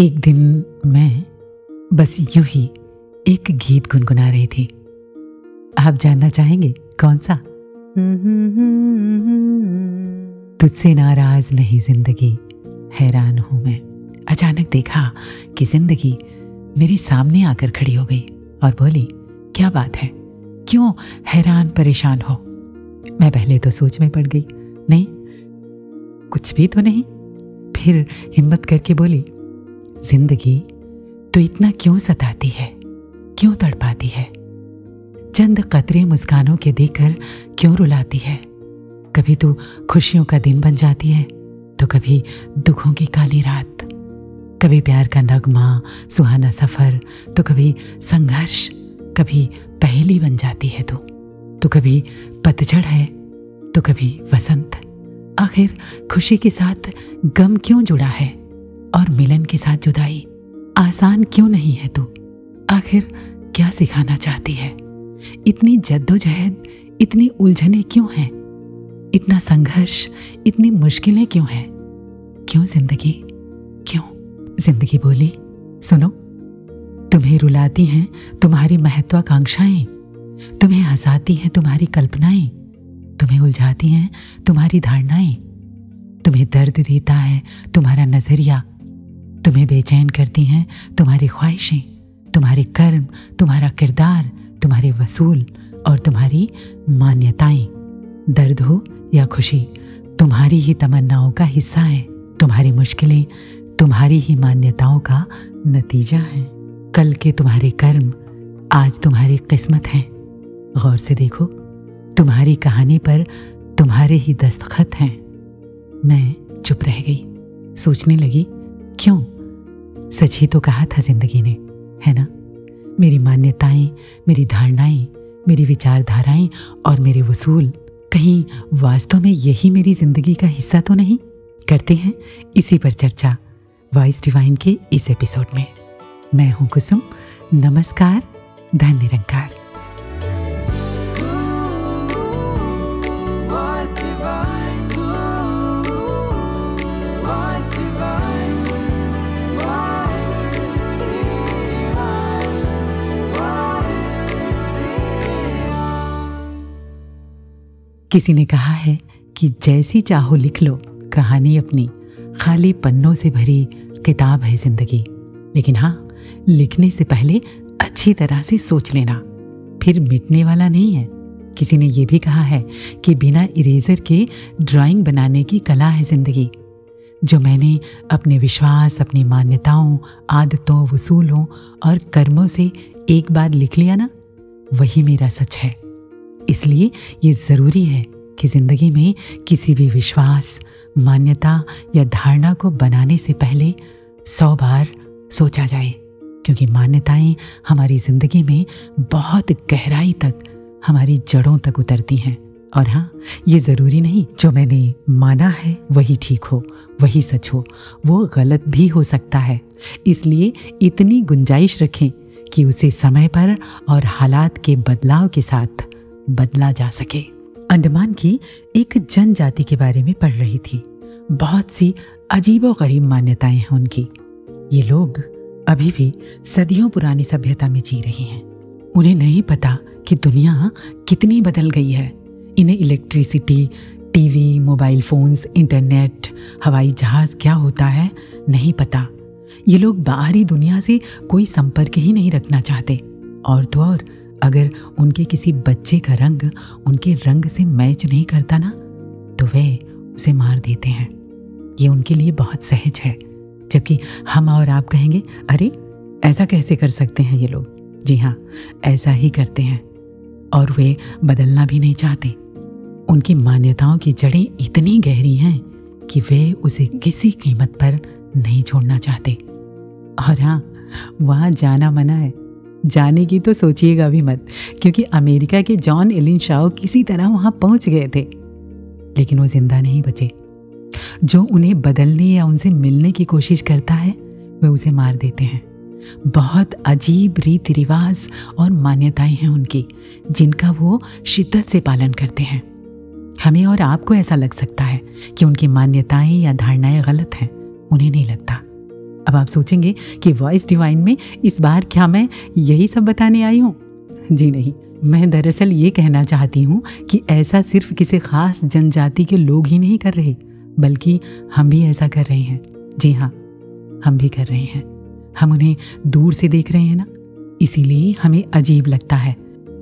एक दिन मैं बस यूँ ही एक गीत गुनगुना रही थी। आप जानना चाहेंगे कौन सा? तुझसे नाराज़ नहीं ज़िंदगी, हैरान हूँ मैं। अचानक देखा कि ज़िंदगी मेरे सामने आकर खड़ी हो गई और बोली, क्या बात है? क्यों हैरान परेशान हो? मैं पहले तो सोच में पड़ गई, नहीं, कुछ भी तो नहीं। फिर हिम्मत करके बोली ज़िंदगी तो इतना क्यों सताती है? क्यों तड़पाती है? चंद कतरे मुस्कानों के देकर क्यों रुलाती है? कभी तो खुशियों का दिन बन जाती है तो कभी दुखों की काली रात। कभी प्यार का नगमा, सुहाना सफ़र तो कभी संघर्ष, कभी पहली बन जाती है तो। तो कभी पतझड़ है तो कभी वसंत। आखिर खुशी के साथ गम क्यों जुड़ा है? और मिलन के साथ जुदाई आसान क्यों नहीं है तू? आखिर क्या सिखाना चाहती है? इतनी जद्दोजहद, इतनी उलझने क्यों हैं? इतना संघर्ष, इतनी मुश्किलें क्यों हैं? क्यों ज़िंदगी क्यों ज़िंदगी बोली? सुनो, तुम्हें रुलाती हैं तुम्हारी महत्वाकांक्षाएँ, तुम्हें हंसाती हैं तुम्हारी कल्पनाएँ, तुम्हें उलझाती हैं तुम्हारी धारणाएँ, तुम्हें दर्द देता है तुम्हारा नज़रिया तुम्हें बेचैन करती हैं तुम्हारी ख्वाहिशें, तुम्हारे कर्म, तुम्हारा किरदार, तुम्हारे वसूल और तुम्हारी मान्यताएँ। दर्द हो या खुशी, तुम्हारी ही तमन्नाओं का हिस्सा है, तुम्हारी मुश्किलें, तुम्हारी ही मान्यताओं का नतीजा है। कल के तुम्हारे कर्म, आज तुम्हारी किस्मत हैं। गौर से देखो, तुम्हारी कहानी पर तुम्हारे ही दस्तखत हैं। मैं चुप रह गई, सोचने लगी क्यों? सच ही तो कहा था ज़िंदगी ने, है ना? मेरी मान्यताएँ, मेरी धारणाएँ, मेरी विचारधाराएँ और मेरे वसूल, कहीं वास्तव में यही मेरी ज़िंदगी का हिस्सा तो नहीं? करते हैं इसी पर चर्चा वॉइस डिवाइन के इस एपिसोड में। मैं हूँ कुसुम, नमस्कार धन निरंकार किसी ने कहा है कि जैसी चाहो लिख लो, कहानी अपनी, खाली पन्नों से भरी किताब है ज़िंदगी। लेकिन हाँ लिखने से पहले अच्छी तरह से सोच लेना। फिर मिटने वाला नहीं है। किसी ने यह भी कहा है कि बिना इरेजर के ड्राइंग बनाने की कला है ज़िंदगी। जो मैंने अपने विश्वास, अपनी मान्यताओं, आदतों, वसूलों और कर्मों से एक बार लिख लिया ना, वही मेरा सच है। इसलिए ये ज़रूरी है कि ज़िंदगी में किसी भी विश्वास, मान्यता या धारणा को बनाने से पहले सौ बार सोचा जाए, क्योंकि मान्यताएँ हमारी ज़िंदगी में बहुत गहराई तक हमारी जड़ों तक उतरती हैं। और हाँ ये ज़रूरी नहीं, जो मैंने माना है वही ठीक हो, वही सच हो, वो गलत भी हो सकता है। इसलिए इतनी गुंजाइश रखें कि उसे समय पर और हालात के बदलाव के साथ बदला जा सके। अंडमान की एक जनजाति के बारे में पढ़ रही थी। बहुत सी अजीब गरीब मान्यताएँ हैं उनकी। ये लोग अभी भी सदियों पुरानी सभ्यता में जी रहे हैं। उन्हें नहीं पता कि दुनिया कितनी बदल गई है। इन्हें electricity, TV, mobile phones, internet, हवाई जहाज़ क्या होता है नहीं पता। ये लोग बाहरी दुनिया से कोई संपर्क ही नहीं रखना चाहते। और तो और अगर उनके किसी बच्चे का रंग उनके रंग से मैच नहीं करता ना तो वे उसे मार देते हैं। ये उनके लिए बहुत सहज है। जबकि हम और आप कहेंगे, अरे, ऐसा कैसे कर सकते हैं ये लोग? जी हाँ ऐसा ही करते हैं। और वे बदलना भी नहीं चाहते। उनकी मान्यताओं की जड़ें इतनी गहरी हैं कि वे उसे किसी कीमत पर नहीं छोड़ना चाहते। और हाँ वहाँ जाना मना है। जाने की तो सोचिएगा भी मत, क्योंकि अमेरिका के जॉन एलिन शाओ किसी तरह वहाँ पहुँच गए थे। लेकिन वो ज़िंदा नहीं बचे। जो उन्हें बदलने या उनसे मिलने की कोशिश करता है, वे उसे मार देते हैं। बहुत अजीब रीति रिवाज और मान्यताएँ हैं उनकी, जिनका वो शिद्दत से पालन करते हैं। हमें और आपको ऐसा लग सकता है कि उनकी मान्यताएँ या धारणाएँ गलत हैं, उन्हें नहीं लगता। अब आप सोचेंगे कि वॉइस डिवाइन में इस बार क्या मैं यही सब बताने आई हूँ? जी नहीं, मैं दरअसल ये कहना चाहती हूँ कि ऐसा सिर्फ़ किसी खास जनजाति के लोग ही नहीं कर रहे, बल्कि हम भी ऐसा कर रहे हैं। जी हाँ हम भी कर रहे हैं। हम उन्हें दूर से देख रहे हैं ना? इसीलिए हमें अजीब लगता है।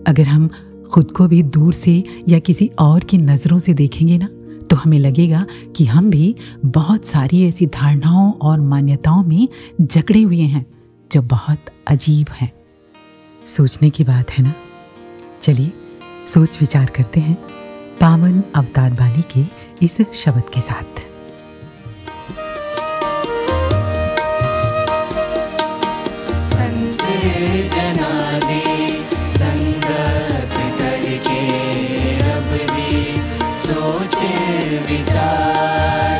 अगर हम खुद को भी दूर से या किसी और की नज़रों से देखेंगे ना तो हमें लगेगा कि हम भी बहुत सारी ऐसी धारणाओं और मान्यताओं में जकड़े हुए हैं, जो बहुत अजीब हैं। सोचने की बात है ना? चलिए, सोच विचार करते हैं पावन अवतार वाली के इस शब्द के साथ। सोचे विचार।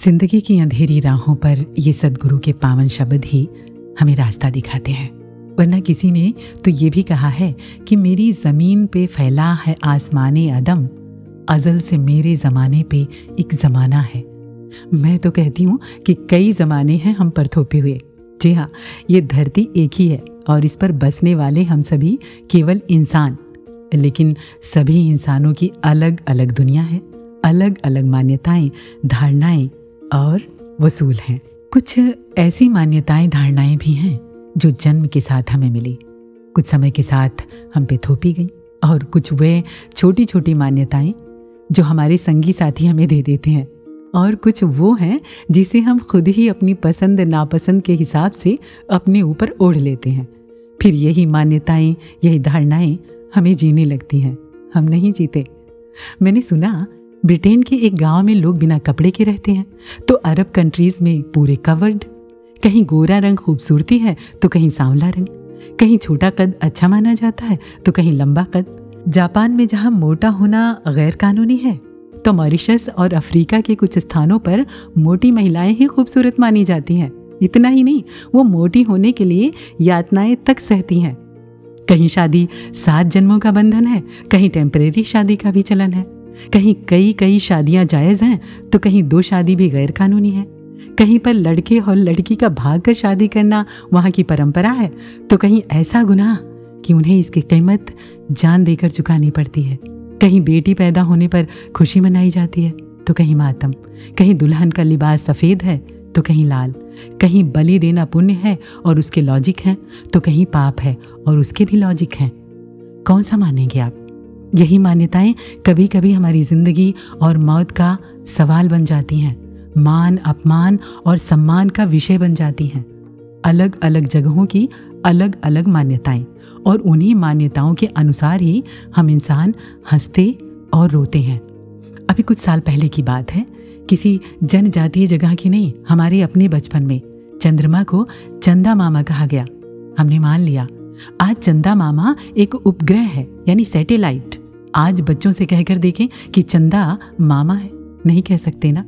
ज़िंदगी की अंधेरी राहों पर ये सदगुरु के पावन शब्द ही हमें रास्ता दिखाते हैं। वरना किसी ने तो ये भी कहा है कि मेरी ज़मीन पे फैला है आसमान अदम, अजल से मेरे ज़माने पे एक ज़माना है। मैं तो कहती हूँ कि कई ज़माने हैं हम पर थोपे हुए। जी हाँ ये धरती एक ही है और इस पर बसने वाले हम सभी केवल इंसान। लेकिन सभी इंसानों की अलग अलग दुनिया है अलग अलग मान्यताएँ, धारणाएँ और वसूल हैं। कुछ ऐसी मान्यताएँ, धारणाएँ भी हैं, जो जन्म के साथ हमें मिली। कुछ समय के साथ हम पे थोपी गई और कुछ वे छोटी छोटी मान्यताएँ, जो हमारे संगी साथी हमें दे देते हैं। और कुछ वो हैं, जिसे हम खुद ही अपनी पसंद, नापसंद के हिसाब से अपने ऊपर ओढ़ लेते हैं। फिर यही मान्यताएँ, यही धारणाएँ हमें जीने लगती हैं। हम नहीं जीते। मैंने सुना ब्रिटेन के एक गाँव में लोग बिना कपड़े के रहते हैं तो अरब कंट्रीज़ में पूरे कवर्ड कहीं गोरा रंग खूबसूरती है तो कहीं सांवला रंग। कहीं छोटा कद अच्छा माना जाता है तो कहीं लंबा कद। जापान में जहाँ मोटा होना गैर कानूनी है तो मॉरिशस और अफ्रीका के कुछ स्थानों पर मोटी महिलाएँ ही खूबसूरत मानी जाती हैं। इतना ही नहीं, वो मोटी होने के लिए यातनाएँ तक सहती हैं। कहीं शादी सात जन्मों का बंधन है, कहीं टेम्परेरी शादी का भी चलन है। कहीं कई कई शादियाँ जायज़ हैं तो कहीं दो शादी भी गैर कानूनी है। कहीं पर लड़के और लड़की का भाग कर शादी करना वहाँ की परंपरा है तो कहीं ऐसा गुनाह कि उन्हें इसकी कीमत जान देकर चुकानी पड़ती है। कहीं बेटी पैदा होने पर खुशी मनाई जाती है तो कहीं मातम। कहीं दुल्हन का लिबास सफ़ेद है तो कहीं लाल। कहीं बलि देना पुण्य है और उसके लॉजिक हैं तो कहीं पाप है और उसके भी लॉजिक हैं। कौन सा मानेंगे आप? यही मान्यताएँ कभी कभी हमारी ज़िंदगी और मौत का सवाल बन जाती हैं। मान, अपमान और सम्मान का विषय बन जाती हैं। अलग अलग जगहों की अलग अलग मान्यताएँ और उन्हीं मान्यताओं के अनुसार ही हम इंसान हँसते और रोते हैं। अभी कुछ साल पहले की बात है, किसी जनजातीय जगह की नहीं, हमारे अपने बचपन में, चंद्रमा को चंदा मामा कहा गया। हमने मान लिया, आज चंदा मामा एक उपग्रह है, यानी सैटेलाइट। आज बच्चों से कहकर देखें कि चंदा मामा है। नहीं कह सकते ना।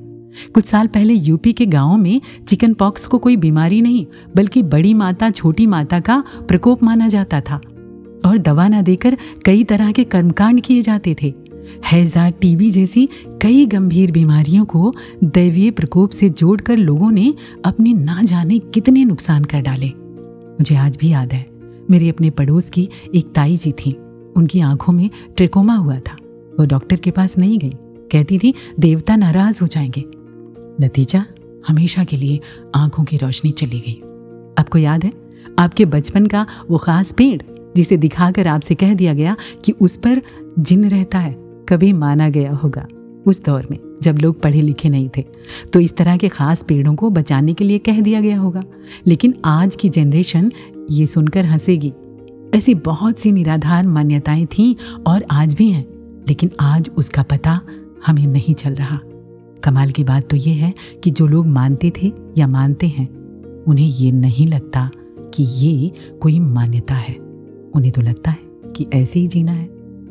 कुछ साल पहले यूपी के गाँवों में चिकन पॉक्स को कोई बीमारी नहीं, बल्कि बड़ी माता, छोटी माता का प्रकोप माना जाता था। और दवा न देकर कई तरह के कर्मकांड किए जाते थे। हैजा टीबी जैसी कई गंभीर बीमारियों को दैवीय प्रकोप से जोड़कर लोगों ने अपने ना जाने कितने नुकसान कर डाले। मुझे आज भी याद है, मेरे अपने पड़ोस की एक ताई जी थी। उनकी आँखों में ट्रिकोमा हुआ था। वो डॉक्टर के पास नहीं गई। कहती थी, देवता नाराज़ हो जाएँगे। नतीजा, हमेशा के लिए आँखों की रोशनी चली गई। आपको याद है? आपके बचपन का वो खास पेड़, जिसे दिखाकर आपसे कह दिया गया कि उस पर जिन रहता है, कभी माना गया होगा। उस दौर में, जब लोग पढ़े लिखे नहीं थे तो इस तरह के खास पेड़ों को बचाने के लिए कह दिया गया होगा। लेकिन आज की जनरेशन ये सुनकर हंसेगी। ऐसी बहुत सी निराधार मान्यताएँ थीं और आज भी हैं, लेकिन आज उसका पता हमें नहीं चल रहा। कमाल की बात तो ये है कि जो लोग मानते थे या मानते हैं, उन्हें ये नहीं लगता कि ये कोई मान्यता है। उन्हें तो लगता है कि ऐसे ही जीना है।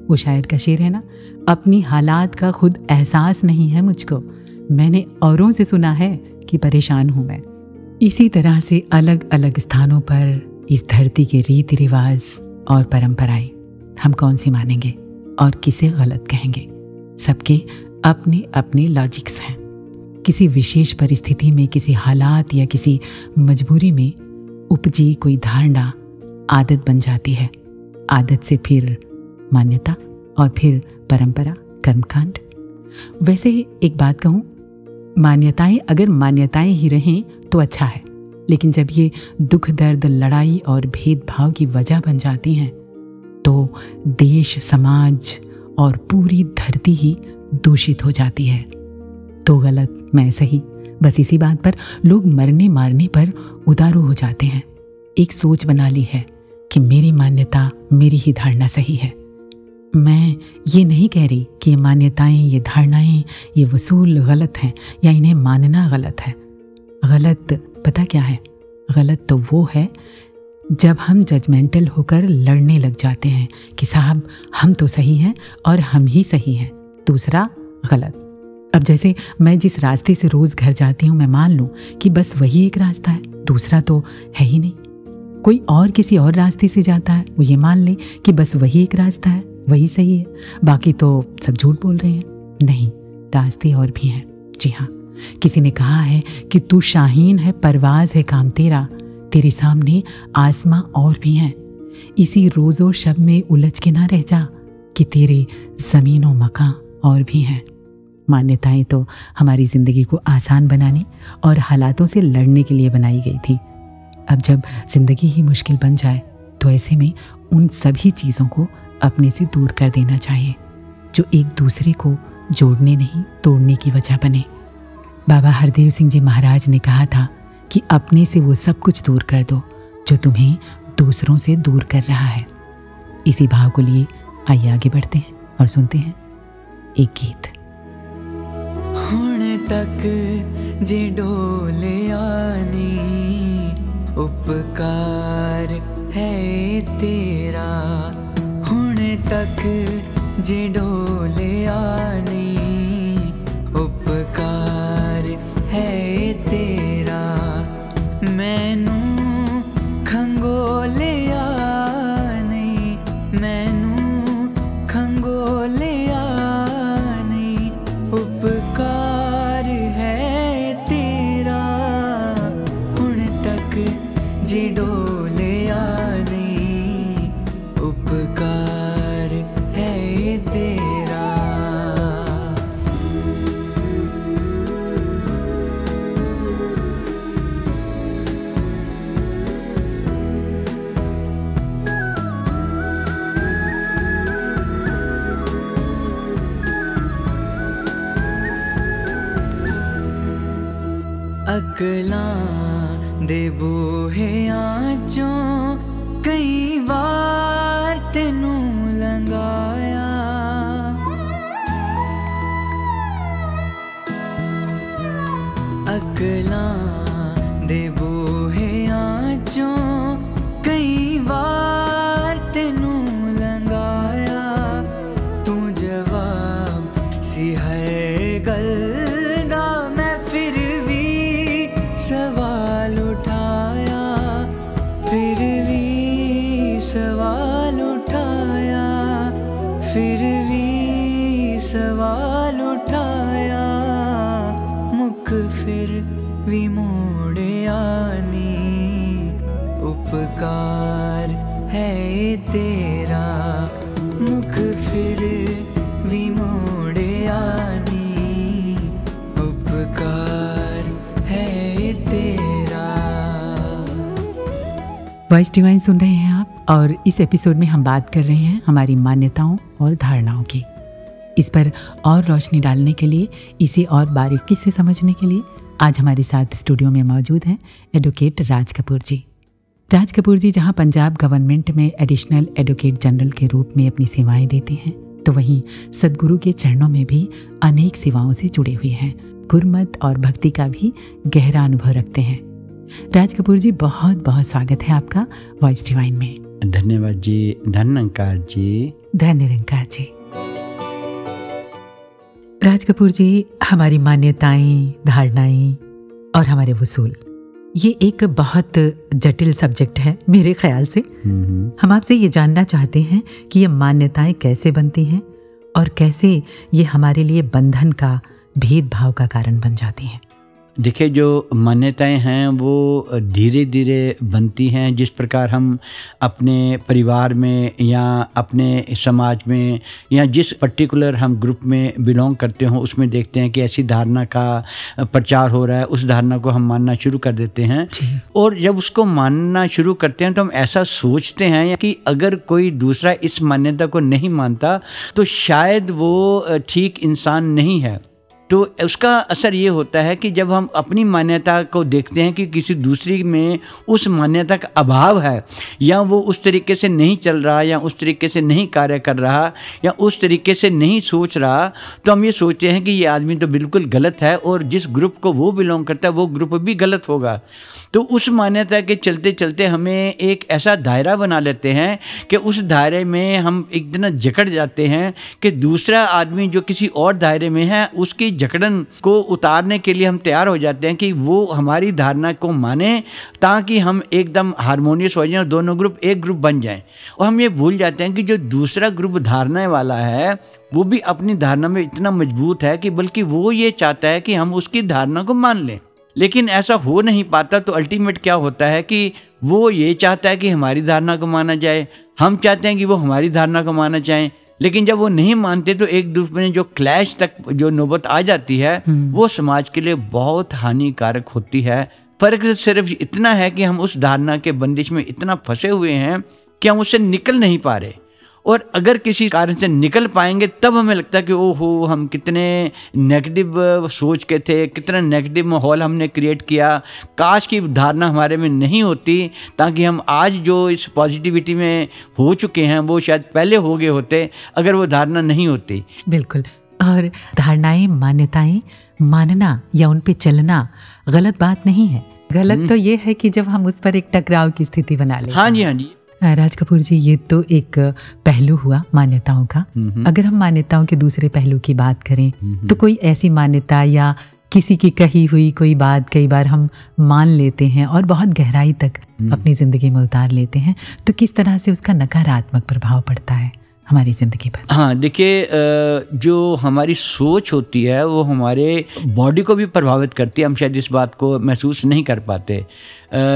वो शायर का शेर है ना, अपनी हालात का खुद एहसास नहीं है मुझको। मैंने औरों से सुना है कि परेशान हूँ मैं। इसी तरह से अलग अलग स्थानों पर इस धरती के रीति रिवाज और परंपराएँ हम कौन सी मानेंगे और किसे गलत कहेंगे? सबके अपने अपने लॉजिक्स हैं। किसी विशेष परिस्थिति में, किसी हालात या किसी मजबूरी में उपजी कोई धारणा आदत बन जाती है। आदत से फिर मान्यता और फिर परंपरा, कर्मकांड। वैसे ही एक बात कहूँ, मान्यताएँ अगर मान्यताएँ ही रहें तो अच्छा है। लेकिन जब ये दुख, दर्द, लड़ाई और भेदभाव की वजह बन जाती हैं तो देश, समाज और पूरी धरती ही दूषित हो जाती है। तो गलत, मैं सही, बस इसी बात पर लोग मरने मारने पर उदारू हो जाते हैं। एक सोच बना ली है कि मेरी मान्यता, मेरी ही धारणा सही है। मैं ये नहीं कह रही कि ये मान्यताएँ, ये धारणाएँ, ये वसूल गलत हैं या इन्हें मानना गलत है। गलत पता क्या है? गलत तो वो है, जब हम जजमेंटल होकर लड़ने लग जाते हैं कि साहब, हम तो सही हैं और हम ही सही हैं। दूसरा, गलत। अब जैसे मैं जिस रास्ते से रोज़ घर जाती हूँ, मैं मान लूँ कि बस वही एक रास्ता है, दूसरा तो है ही नहीं। कोई और किसी और रास्ते से जाता है, वो ये मान ले कि बस वही एक रास्ता है, वही सही है। बाकी तो सब झूठ बोल रहे हैं। नहीं, रास्ते और भी हैं। जी हाँ। किसी ने कहा है कि तू शाहीन है, परवाज है काम तेरा। तेरे सामने आसमां और भी हैं। इसी रोज़ो शब में उलझ के ना रह जा कि तेरे ज़मीनों मकान और भी हैं। मान्यताएँ तो हमारी ज़िंदगी को आसान बनाने और हालातों से लड़ने के लिए बनाई गई थी। अब जब ज़िंदगी ही मुश्किल बन जाए तो ऐसे में उन सभी चीज़ों को अपने से दूर कर देना चाहिए, जो एक दूसरे को जोड़ने नहीं, तोड़ने की वजह बने। बाबा हरदेव सिंह जी महाराज ने कहा था कि अपने से वो सब कुछ दूर कर दो जो तुम्हें दूसरों से दूर कर रहा है इसी भाव को लिए आइए आगे बढ़ते हैं और सुनते हैं एक गीत तक जे डोले आनी उपकार है तेरा ਹੁਣ ਤੱਕ ਜੇ ਡੋਲਿਆ ਨਹੀਂ लाहया चो कैवा पुकार है तेरा। मुख फिर भी मोड़े आनी। उपकार है तेरा। वॉइस डिवाइन सुन रहे हैं आप और इस एपिसोड में हम बात कर रहे हैं हमारी मान्यताओं और धारणाओं की। इस पर और रोशनी डालने के लिए, इसे और बारीकी से समझने के लिए आज हमारे साथ स्टूडियो में मौजूद हैं एडवोकेट राज कपूर जी। राज कपूर जी जहाँ पंजाब गवर्नमेंट में एडिशनल एडवोकेट जनरल के रूप में अपनी सेवाएँ देते हैं तो वहीं सदगुरु के चरणों में भी अनेक सेवाओं से जुड़े हुए हैं। गुरमत और भक्ति का भी गहरा अनुभव रखते हैं। राज कपूर जी बहुत बहुत स्वागत है आपका वॉइस डिवाइन में। धन्यवाद जी धन्यकार जी। धन्य निरंकार जी। राज कपूर जी हमारी मान्यताएँ धारणाएँ और हमारे वसूल। ये एक बहुत जटिल सब्जेक्ट है मेरे ख्याल से। हम आपसे ये जानना चाहते हैं कि ये मान्यताएँ कैसे बनती हैं और कैसे ये हमारे लिए बंधन का भेदभाव का कारण बन जाती हैं। देखिए जो मान्यताएँ हैं वो धीरे धीरे बनती हैं। जिस प्रकार हम अपने परिवार में या अपने समाज में या जिस पर्टिकुलर हम ग्रुप में बिलोंग करते हों उसमें देखते हैं कि ऐसी धारणा का प्रचार हो रहा है। उस धारणा को हम मानना शुरू कर देते हैं। और जब उसको मानना शुरू करते हैं तो हम ऐसा सोचते हैं कि अगर कोई दूसरा इस मान्यता को नहीं मानता तो शायद वो ठीक इंसान नहीं है। तो उसका असर ये होता है कि जब हम अपनी मान्यता को देखते हैं कि किसी दूसरी में उस मान्यता का अभाव है, या वो उस तरीके से नहीं चल रहा, या उस तरीके से नहीं कार्य कर रहा, या उस तरीके से नहीं सोच रहा तो हम ये सोचते हैं कि ये आदमी तो बिल्कुल गलत है और जिस ग्रुप को वो बिलोंग करता है, वो ग्रुप भी गलत होगा। तो उस मान्यता के चलते चलते हमें एक ऐसा दायरा बना लेते हैं कि उस दायरे में हम इतना जकड़ जाते हैं कि दूसरा आदमी जो किसी और दायरे में है, उसकी जकड़न को उतारने के लिए हम तैयार हो जाते हैं कि वो हमारी धारणा को माने ताकि हम एकदम हारमोनियस हो जाएँ दोनों ग्रुप एक ग्रुप बन जाएँ। और हम ये भूल जाते हैं कि जो दूसरा ग्रुप धारणा वाला है, वो भी अपनी धारणा में इतना मज़बूत है कि बल्कि वो ये चाहता है कि हम उसकी धारणा को मान लें। लेकिन ऐसा हो नहीं पाता तो अल्टीमेट क्या होता है कि वो ये चाहता है कि हमारी धारणा को माना जाए। हम चाहते हैं कि वो हमारी धारणा को माना चाहें लेकिन जब वो नहीं मानते तो एक दूसरे में जो क्लैश तक जो नौबत आ जाती है वो समाज के लिए बहुत हानिकारक होती है। फ़र्क सिर्फ़ इतना है कि हम उस धारणा के बंदिश में इतना फंसे हुए हैं कि हम उससे निकल नहीं पा रहे। और अगर किसी कारण से निकल पाएँगे तब हमें लगता है कि ओहो हम कितने नेगेटिव सोच के थे कितना नेगेटिव माहौल हमने क्रिएट किया। काश की धारणा हमारे में नहीं होती ताकि हम आज जो इस पॉजिटिविटी में हो चुके हैं वो शायद पहले हो गए होते अगर वो धारणा नहीं होती। बिल्कुल। और धारणाएँ मान्यताएँ मानना या उन पे चलना गलत बात नहीं है। गलत तो ये है कि जब हम उस पर एक टकराव की स्थिति बना लें हाँ जी हाँ जी। राज कपूर जी ये तो एक पहलू हुआ मान्यताओं का। अगर हम मान्यताओं के दूसरे पहलू की बात करें तो कोई ऐसी मान्यता या किसी की कही हुई कोई बात कई बार हम मान लेते हैं और बहुत गहराई तक अपनी ज़िंदगी में उतार लेते हैं तो किस तरह से उसका नकारात्मक प्रभाव पड़ता है? हमारी ज़िंदगी पर। हाँ देखिए जो हमारी सोच होती है वो हमारे बॉडी को भी प्रभावित करती है। हम शायद इस बात को महसूस नहीं कर पाते।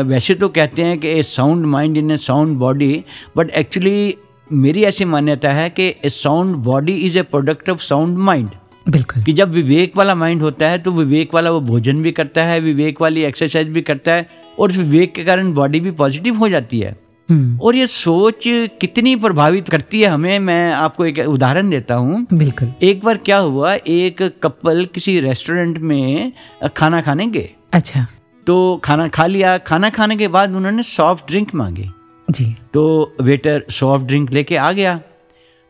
वैसे तो कहते हैं कि a sound mind in a sound body but actually मेरी ऐसी मान्यता है कि a sound body is a product of sound mind बिल्कुल। कि जब विवेक वाला माइंड होता है तो विवेक वाला वो भोजन भी करता है विवेक वाली एक्सरसाइज भी करता है और उस विवेक के कारण बॉडी भी पॉजिटिव हो जाती है। और ये सोच कितनी प्रभावित करती है हमें मैं आपको एक उदाहरण देता हूँ। बिल्कुल। एक बार क्या हुआ एक कपल किसी रेस्टोरेंट में खाना खाने गए अच्छा। तो खाना खा लिया खाना खाने के बाद उन्होंने सॉफ्ट ड्रिंक मांगे। जी। तो वेटर सॉफ्ट ड्रिंक लेके आ गया।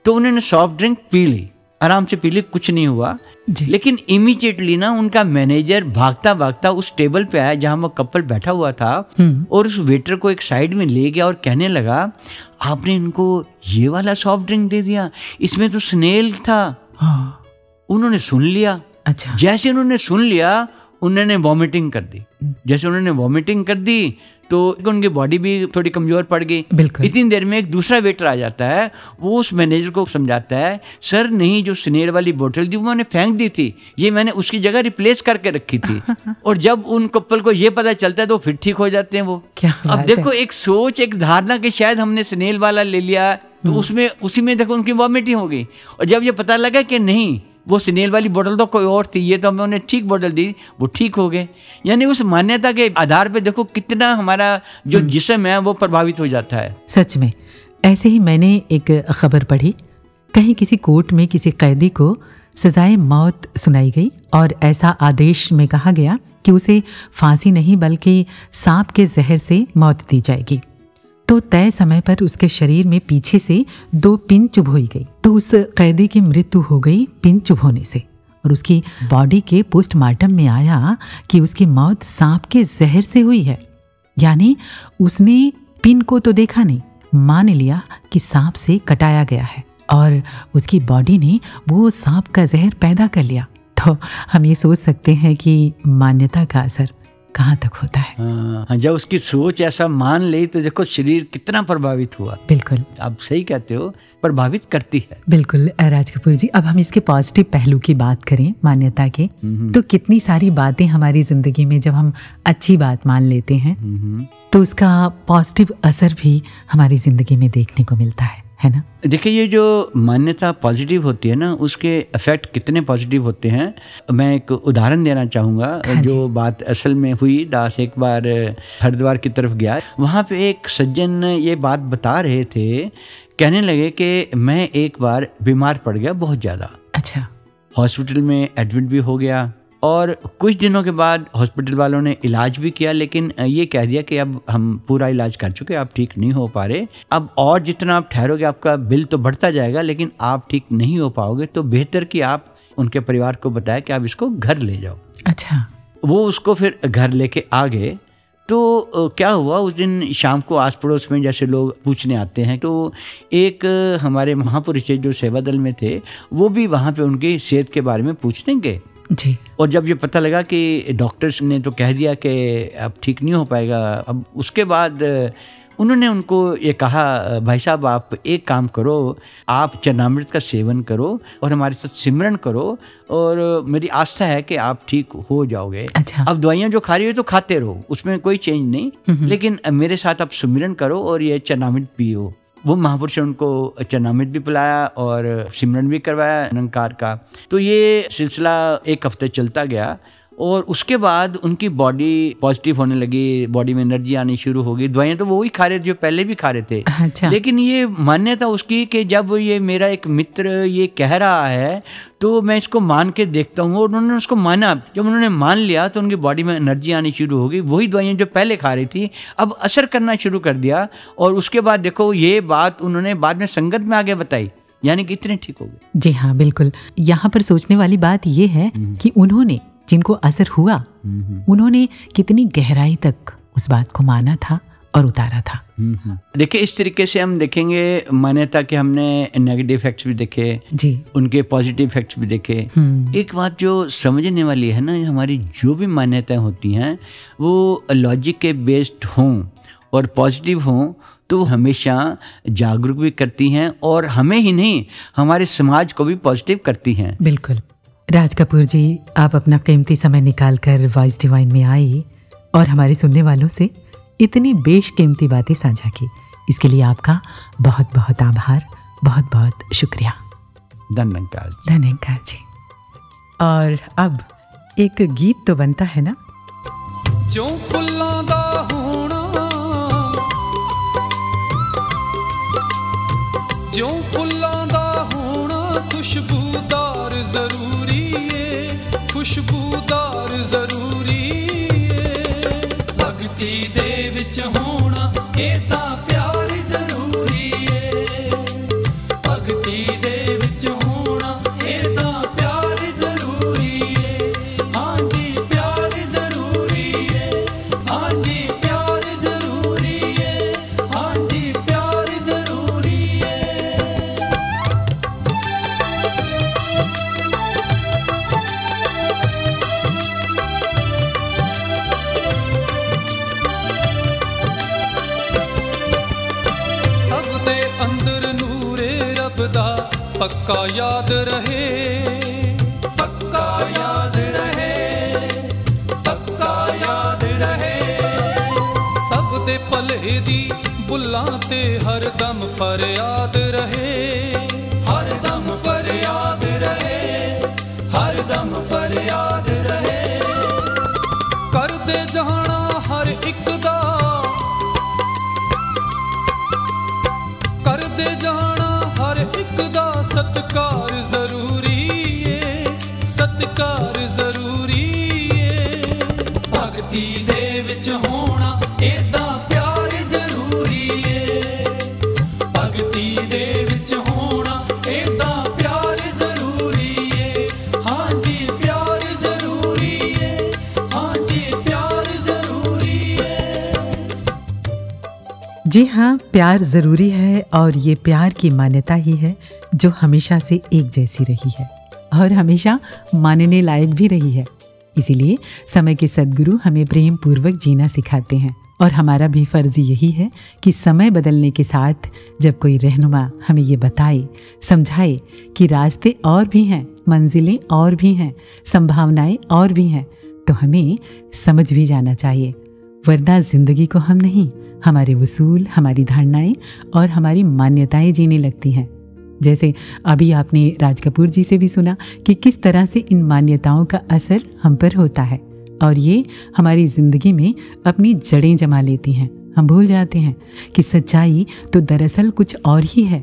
तो उन्होंने सॉफ्ट ड्रिंक पी ली। आराम से पी ली कुछ नहीं हुआ। लेकिन इमीडिएटली ना उनका मैनेजर भागता भागता उस टेबल पे आया जहाँ वो कपल बैठा हुआ था हम्म, और उस वेटर को एक साइड में ले गया और कहने लगा आपने इनको ये वाला सॉफ्ट ड्रिंक दे दिया इसमें तो स्नेल था। हाँ, उन्होंने सुन लिया। अच्छा। जैसे उन्होंने सुन लिया उन्होंने वॉमिटिंग कर दी। जैसे उन्होंने वॉमिटिंग कर दी तो उनकी बॉडी भी थोड़ी कमज़ोर पड़ गई बिल्कुल। इतनी देर में एक दूसरा वेटर आ जाता है वो उस मैनेजर को समझाता है सर नहीं जो स्नेर वाली बोतल थी वो मैंने फेंक दी थी ये मैंने उसकी जगह रिप्लेस करके रखी थी। और जब उन कपल को ये पता चलता है तो फिर ठीक हो जाते हैं वो। क्या अब देखो एक सोच एक धारणा कि शायद हमने स्नेल वाला ले लिया तो उसमें उसी में देखो उनकी वॉमिटिंग हो गई और जब ये पता लगा कि नहीं वो स्नेल वाली बोतल तो कोई और थी ये तो हमें उन्हें ठीक बोतल दी वो ठीक हो गए। यानी उस मान्यता के आधार पे देखो कितना हमारा जो जिसम है वो प्रभावित हो जाता है। सच में ऐसे ही मैंने एक खबर पढ़ी कहीं किसी कोर्ट में किसी कैदी को सजाए मौत सुनाई गई और ऐसा आदेश में कहा गया कि उसे फांसी नहीं बल्कि सांप के जहर से मौत दी जाएगी। तो तय समय पर उसके शरीर में पीछे से दो पिन चुभोई गई। तो उस कैदी की मृत्यु हो गई पिन चुभोने से। और उसकी बॉडी के पोस्टमार्टम में आया कि उसकी मौत सांप के जहर से हुई है। यानी उसने पिन को तो देखा नहीं, मान लिया कि सांप से कटाया गया है। और उसकी बॉडी ने वो सांप का जहर पैदा कर लिया। तो हम ये सोच सकते हैं कि मान्यता का असर कहाँ तक होता है। हाँ, हाँ, जब उसकी सोच ऐसा मान ली तो देखो शरीर कितना प्रभावित हुआ। बिल्कुल। आप सही कहते हो प्रभावित करती है। बिल्कुल राज कपूर जी अब हम इसके पॉजिटिव पहलू की बात करें मान्यता के। तो कितनी सारी बातें हमारी ज़िंदगी में जब हम अच्छी बात मान लेते हैं। तो उसका पॉजिटिव असर भी हमारी ज़िंदगी में देखने को मिलता है। है ना? देखिए ये जो मान्यता पॉजिटिव होती है ना उसके इफ़ेक्ट कितने पॉजिटिव होते हैं? मैं एक उदाहरण देना चाहूँगा हाँ जो। बात असल में हुई दास एक बार हरिद्वार की तरफ़ गया। वहाँ पे एक सज्जन ये बात बता रहे थे कहने लगे कि मैं एक बार बीमार पड़ गया बहुत ज़्यादा। अच्छा। हॉस्पिटल में एडमिट भी हो गया। और कुछ दिनों के बाद हॉस्पिटल वालों ने इलाज भी किया लेकिन ये कह दिया कि अब हम पूरा इलाज कर चुके आप ठीक नहीं हो पा रहे। अब और जितना आप ठहरोगे आपका बिल तो बढ़ता जाएगा लेकिन आप ठीक नहीं हो पाओगे तो बेहतर कि आप उनके परिवार को बताया कि आप इसको घर ले जाओ। अच्छा। वो उसको फिर घर लेके आ गए। तो क्या हुआ? उस दिन शाम को आस पड़ोस में जैसे लोग पूछने आते हैं तो एक हमारे महापुरुष जो सेवा दल में थे वो भी वहाँ पे उनकी सेहत के बारे में पूछने गए। जी। और जब ये पता लगा कि डॉक्टर्स ने तो कह दिया कि अब ठीक नहीं हो पाएगा अब उसके बाद उन्होंने उनको ये कहा भाई साहब आप एक काम करो आप चरणामृत का सेवन करो और हमारे साथ सिमरन करो और मेरी आस्था है कि आप ठीक हो जाओगे। अच्छा। अब दवाइयाँ जो खा रही हो तो खाते रहो उसमें कोई चेंज नहीं लेकिन मेरे साथ आप सुमिरन करो और ये चरणामृत पियो। वो महापुरुष उनको चरणामृत भी पिलाया और सिमरन भी करवाया निरंकार का। तो ये सिलसिला एक हफ़्ते चलता गया। और उसके बाद उनकी बॉडी पॉजिटिव होने लगी बॉडी में एनर्जी आनी शुरू हो गई। दवाइयाँ तो वो ही खा रहे थे जो पहले भी खा रहे थे। अच्छा। लेकिन ये मान्यता उसकी कि जब ये मेरा एक मित्र ये कह रहा है तो मैं इसको मान के देखता हूँ और उन्होंने उसको माना। जब उन्होंने मान लिया तो उनकी बॉडी में एनर्जी आनी शुरू हो गई। वही दवाइयाँ जो पहले खा रही थी अब असर करना शुरू कर दिया और उसके बाद देखो ये बात उन्होंने बाद में संगत में आगे बताई यानी कि इतने ठीक हो गए। जी हाँ बिल्कुल। यहाँ पर सोचने वाली बात ये है कि उन्होंने जिनको असर हुआ उन्होंने कितनी गहराई तक उस बात को माना था और उतारा था। देखिए इस तरीके से हम देखेंगे मान्यता के हमने नेगेटिव इफेक्ट्स भी देखे जी। उनके पॉजिटिव इफेक्ट्स भी देखे। हम्म। एक बात जो समझने वाली है ना हमारी जो भी मान्यताएँ होती हैं वो लॉजिक के बेस्ड हों और पॉजिटिव हों तो वो हमेशा जागरूक भी करती हैं और हमें ही नहीं हमारे समाज को भी पॉजिटिव करती हैं। बिल्कुल। राज कपूर जी आप अपना कीमती समय निकाल कर वॉइस डिवाइन में आए और हमारे सुनने वालों से इतनी बेशकीमती बातें साझा की। इसके लिए आपका बहुत बहुत आभार बहुत बहुत शुक्रिया धन्यवाद धन्यवाद जी। और अब एक गीत तो बनता है ना? जो जो फुल्लों ਖੁਸ਼ਬੂਦਾਰ ਜ਼ਰੂਰੀ ਏ। ਭਗਤੀ ਦੇ ਵਿੱਚ ਹੋਣਾ ਇਹ ਤਾਂ पक्का याद रहे। पक्का याद रहे। पक्का याद रहे। सब दे पले दी बुलाते हर दम फरियाद रहे। हर दम फरियाद रहे। हर दम प्यार ज़रूरी है और ये प्यार की मान्यता ही है जो हमेशा से एक जैसी रही है और हमेशा मानने लायक भी रही है। इसीलिए समय के सदगुरु हमें प्रेम पूर्वक जीना सिखाते हैं और हमारा भी फ़र्ज़ यही है कि समय बदलने के साथ जब कोई रहनुमा हमें ये बताए, समझाए कि रास्ते और भी हैं, मंजिलें और भी हैं, संभावनाएँ और भी हैं तो हमें समझ भी जाना चाहिए, वरना ज़िंदगी को हम नहीं हमारे वसूल, हमारी धारणाएँ और हमारी मान्यताएँ जीने लगती हैं। जैसे अभी आपने राज कपूर जी से भी सुना कि किस तरह से इन मान्यताओं का असर हम पर होता है और ये हमारी ज़िंदगी में अपनी जड़ें जमा लेती हैं। हम भूल जाते हैं कि सच्चाई तो दरअसल कुछ और ही है।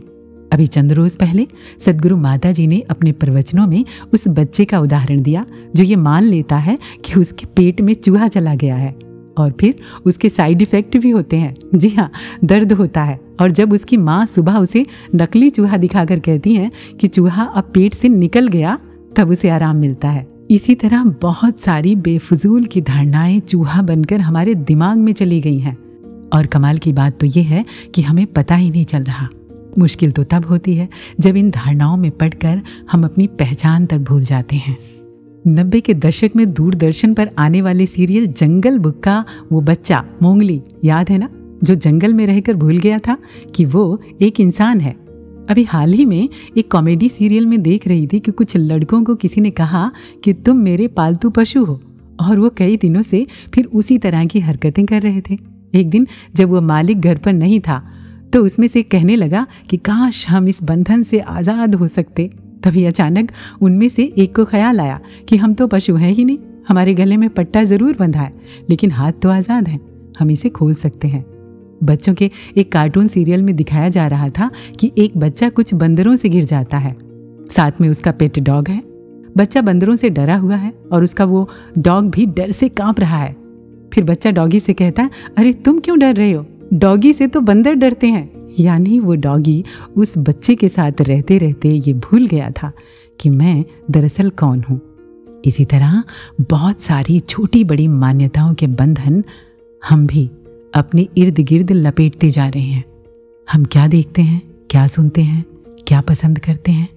अभी चंद रोज पहले सदगुरु माता जी ने अपने प्रवचनों में उस बच्चे का उदाहरण दिया जो ये मान लेता है कि उसके पेट में चूहा चला गया है। और फिर उसके साइड इफ़ेक्ट भी होते हैं। जी हाँ दर्द होता है। और जब उसकी माँ सुबह उसे नकली चूहा दिखाकर कहती है कि चूहा अब पेट से निकल गया, तब उसे आराम मिलता है। इसी तरह बहुत सारी बेफजूल की धारणाएँ चूहा बनकर हमारे दिमाग में चली गई हैं। और कमाल की बात तो ये है कि हमें पता ही नहीं चल रहा। मुश्किल तो तब होती है जब इन धारणाओं में पढ़कर हम अपनी पहचान तक भूल जाते हैं। नब्बे के दशक में दूरदर्शन पर आने वाले सीरियल जंगल बुक का वो बच्चा, मोंगली, याद है ना? जो जंगल में रहकर भूल गया था कि वो एक इंसान है। अभी हाल ही में एक कॉमेडी सीरियल में देख रही थी कि कुछ लड़कों को किसी ने कहा कि तुम मेरे पालतू पशु हो, और वो कई दिनों से फिर उसी तरह की हरकतें कर रहे थे। एक दिन जब वो मालिक घर पर नहीं था तो उसमें से कहने लगा कि, काश हम इस बंधन से आज़ाद हो सकते। तभी अचानक उनमें से एक को ख्याल आया कि हम तो पशु हैं ही नहीं। हमारे गले में पट्टा ज़रूर बंधा है, लेकिन हाथ तो आज़ाद हैं। हम इसे खोल सकते हैं। बच्चों के एक कार्टून सीरियल में दिखाया जा रहा था कि एक बच्चा कुछ बंदरों से गिर जाता है। साथ में उसका पेट डॉग है। बच्चा बंदरों से डरा हुआ है और उसका वो डॉग भी डर से काँप रहा है। फिर बच्चा डॉगी से कहता है, अरे तुम क्यों डर रहे हो? डॉगी से तो बंदर डरते हैं। यानी वो डॉगी उस बच्चे के साथ रहते रहते ये भूल गया था कि मैं दरअसल कौन हूँ। इसी तरह बहुत सारी छोटी बड़ी मान्यताओं के बंधन हम भी अपने इर्द गिर्द लपेटते जा रहे हैं। हम क्या देखते हैं, क्या सुनते हैं, क्या पसंद करते हैं?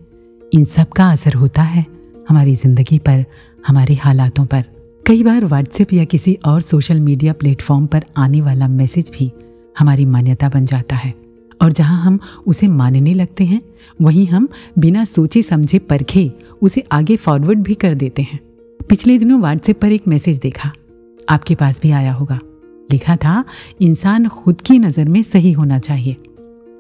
इन सब का असर होता है हमारी ज़िंदगी पर, हमारे हालातों पर। कई बार व्हाट्सएप या किसी और सोशल मीडिया प्लेटफॉर्म पर आने वाला मैसेज भी हमारी मान्यता बन जाता है। और जहाँ हम उसे मानने लगते हैं, वहीं हम बिना सोचे समझे परखे उसे आगे फॉरवर्ड भी कर देते हैं। पिछले दिनों व्हाट्सएप पर एक मैसेज देखा। आपके पास भी आया होगा। लिखा था, इंसान खुद की नज़र में सही होना चाहिए।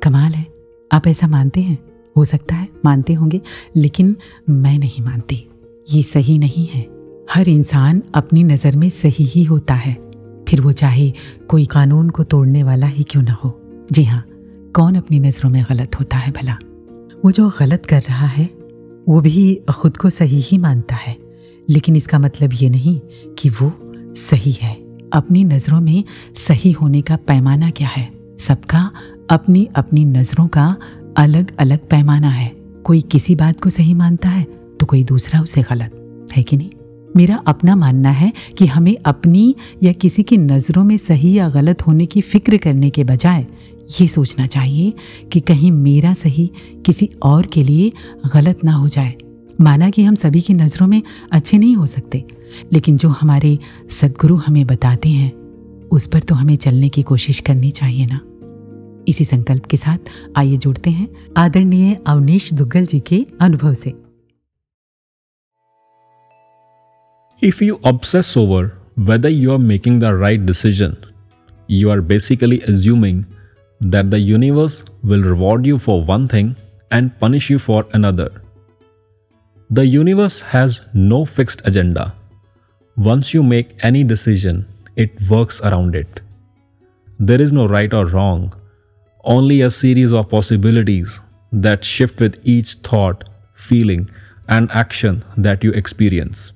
कमाल है। आप ऐसा मानते हैं? हो सकता है, मानते होंगे, लेकिन मैं नहीं मानती। ये सही नहीं है। हर इंसान अपनी नज़र में सही ही होता है। फिर वो चाहे कोई कानून को तोड़ने वाला ही क्यों ना हो। जी हाँ कौन अपनी नज़रों में गलत होता है भला? वो जो गलत कर रहा है, वो भी खुद को सही ही मानता है। लेकिन इसका मतलब ये नहीं कि वो सही है। अपनी नज़रों में सही होने का पैमाना क्या है? सबका अपनी अपनी नज़रों का अलग अलग पैमाना है। कोई किसी बात को सही मानता है तो कोई दूसरा उसे गलत। है कि नहीं? मेरा अपना मानना है कि हमें अपनी या किसी की नज़रों में सही या गलत होने की फ़िक्र करने के बजाय ये सोचना चाहिए कि कहीं मेरा सही किसी और के लिए गलत ना हो जाए। माना कि हम सभी की नज़रों में अच्छे नहीं हो सकते लेकिन जो हमारे सदगुरु हमें बताते हैं उस पर तो हमें चलने की कोशिश करनी चाहिए ना। इसी संकल्प के साथ आइए जुड़ते हैं आदरणीय अवनीश दुग्गल जी के अनुभव से। If you obsess over whether you are making the right decision, you are basically assuming that the universe will reward you for one thing and punish you for another. The universe has no fixed agenda. Once you make any decision, it works around it. There is no right or wrong, only a series of possibilities that shift with each thought, feeling, and action that you experience.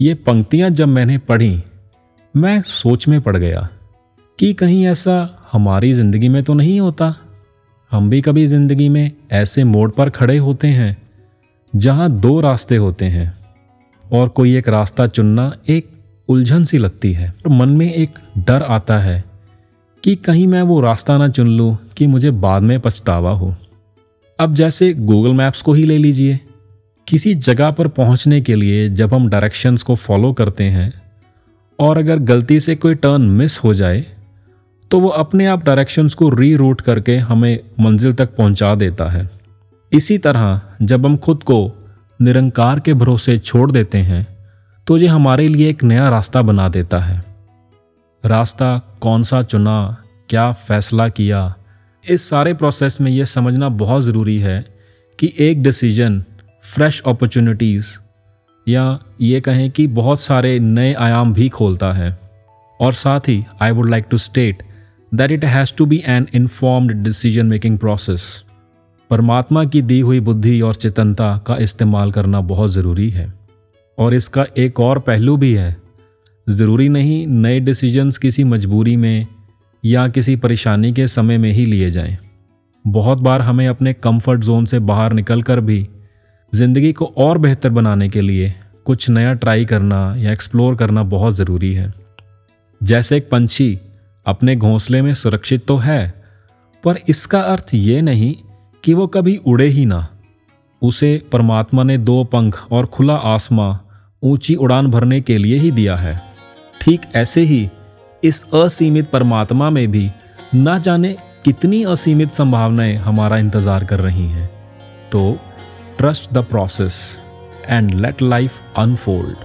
ये पंक्तियां जब मैंने पढ़ी मैं सोच में पड़ गया कि कहीं ऐसा हमारी ज़िंदगी में तो नहीं होता। हम भी कभी ज़िंदगी में ऐसे मोड़ पर खड़े होते हैं, जहाँ दो रास्ते होते हैं और कोई एक रास्ता चुनना एक उलझन सी लगती है। तो मन में एक डर आता है कि कहीं मैं वो रास्ता ना चुन लूँ कि मुझे बाद में पछतावा हो। अब जैसे गूगल मैप्स को ही ले लीजिए। किसी जगह पर पहुँचने के लिए जब हम डायरेक्शंस को फॉलो करते हैं और अगर गलती से कोई टर्न मिस हो जाए तो वो अपने आप डायरेक्शंस को री रूट करके हमें मंजिल तक पहुँचा देता है। इसी तरह, जब हम खुद को निरंकार के भरोसे छोड़ देते हैं तो ये हमारे लिए एक नया रास्ता बना देता है। रास्ता कौन सा चुना, क्या फैसला किया, इस सारे प्रोसेस में ये समझना बहुत ज़रूरी है कि एक डिसीज़न फ्रेश अपॉर्चुनिटीज़ या ये कहें कि बहुत सारे नए आयाम भी खोलता है। और साथ ही I would like to state that it has to be an informed decision making process परमात्मा की दी हुई बुद्धि और चेतनता का इस्तेमाल करना बहुत ज़रूरी है। और इसका एक और पहलू भी है। ज़रूरी नहीं नए डिसीजंस किसी मजबूरी में या किसी परेशानी के समय में ही लिए जाएँ। बहुत बार हमें अपने कंफर्ट जोन से बाहर निकलकर भी ज़िंदगी को और बेहतर बनाने के लिए कुछ नया ट्राई करना या एक्सप्लोर करना बहुत ज़रूरी है। जैसे एक पंछी अपने घोंसले में सुरक्षित तो है, पर इसका अर्थ ये नहीं कि वो कभी उड़े ही ना। उसे परमात्मा ने दो पंख और खुला आसमां, ऊँची उड़ान भरने के लिए ही दिया है। ठीक ऐसे ही इस असीमित परमात्मा में भी ना जाने कितनी असीमित संभावनाएँ हमारा इंतज़ार कर रही हैं। तो trust the process and let life unfold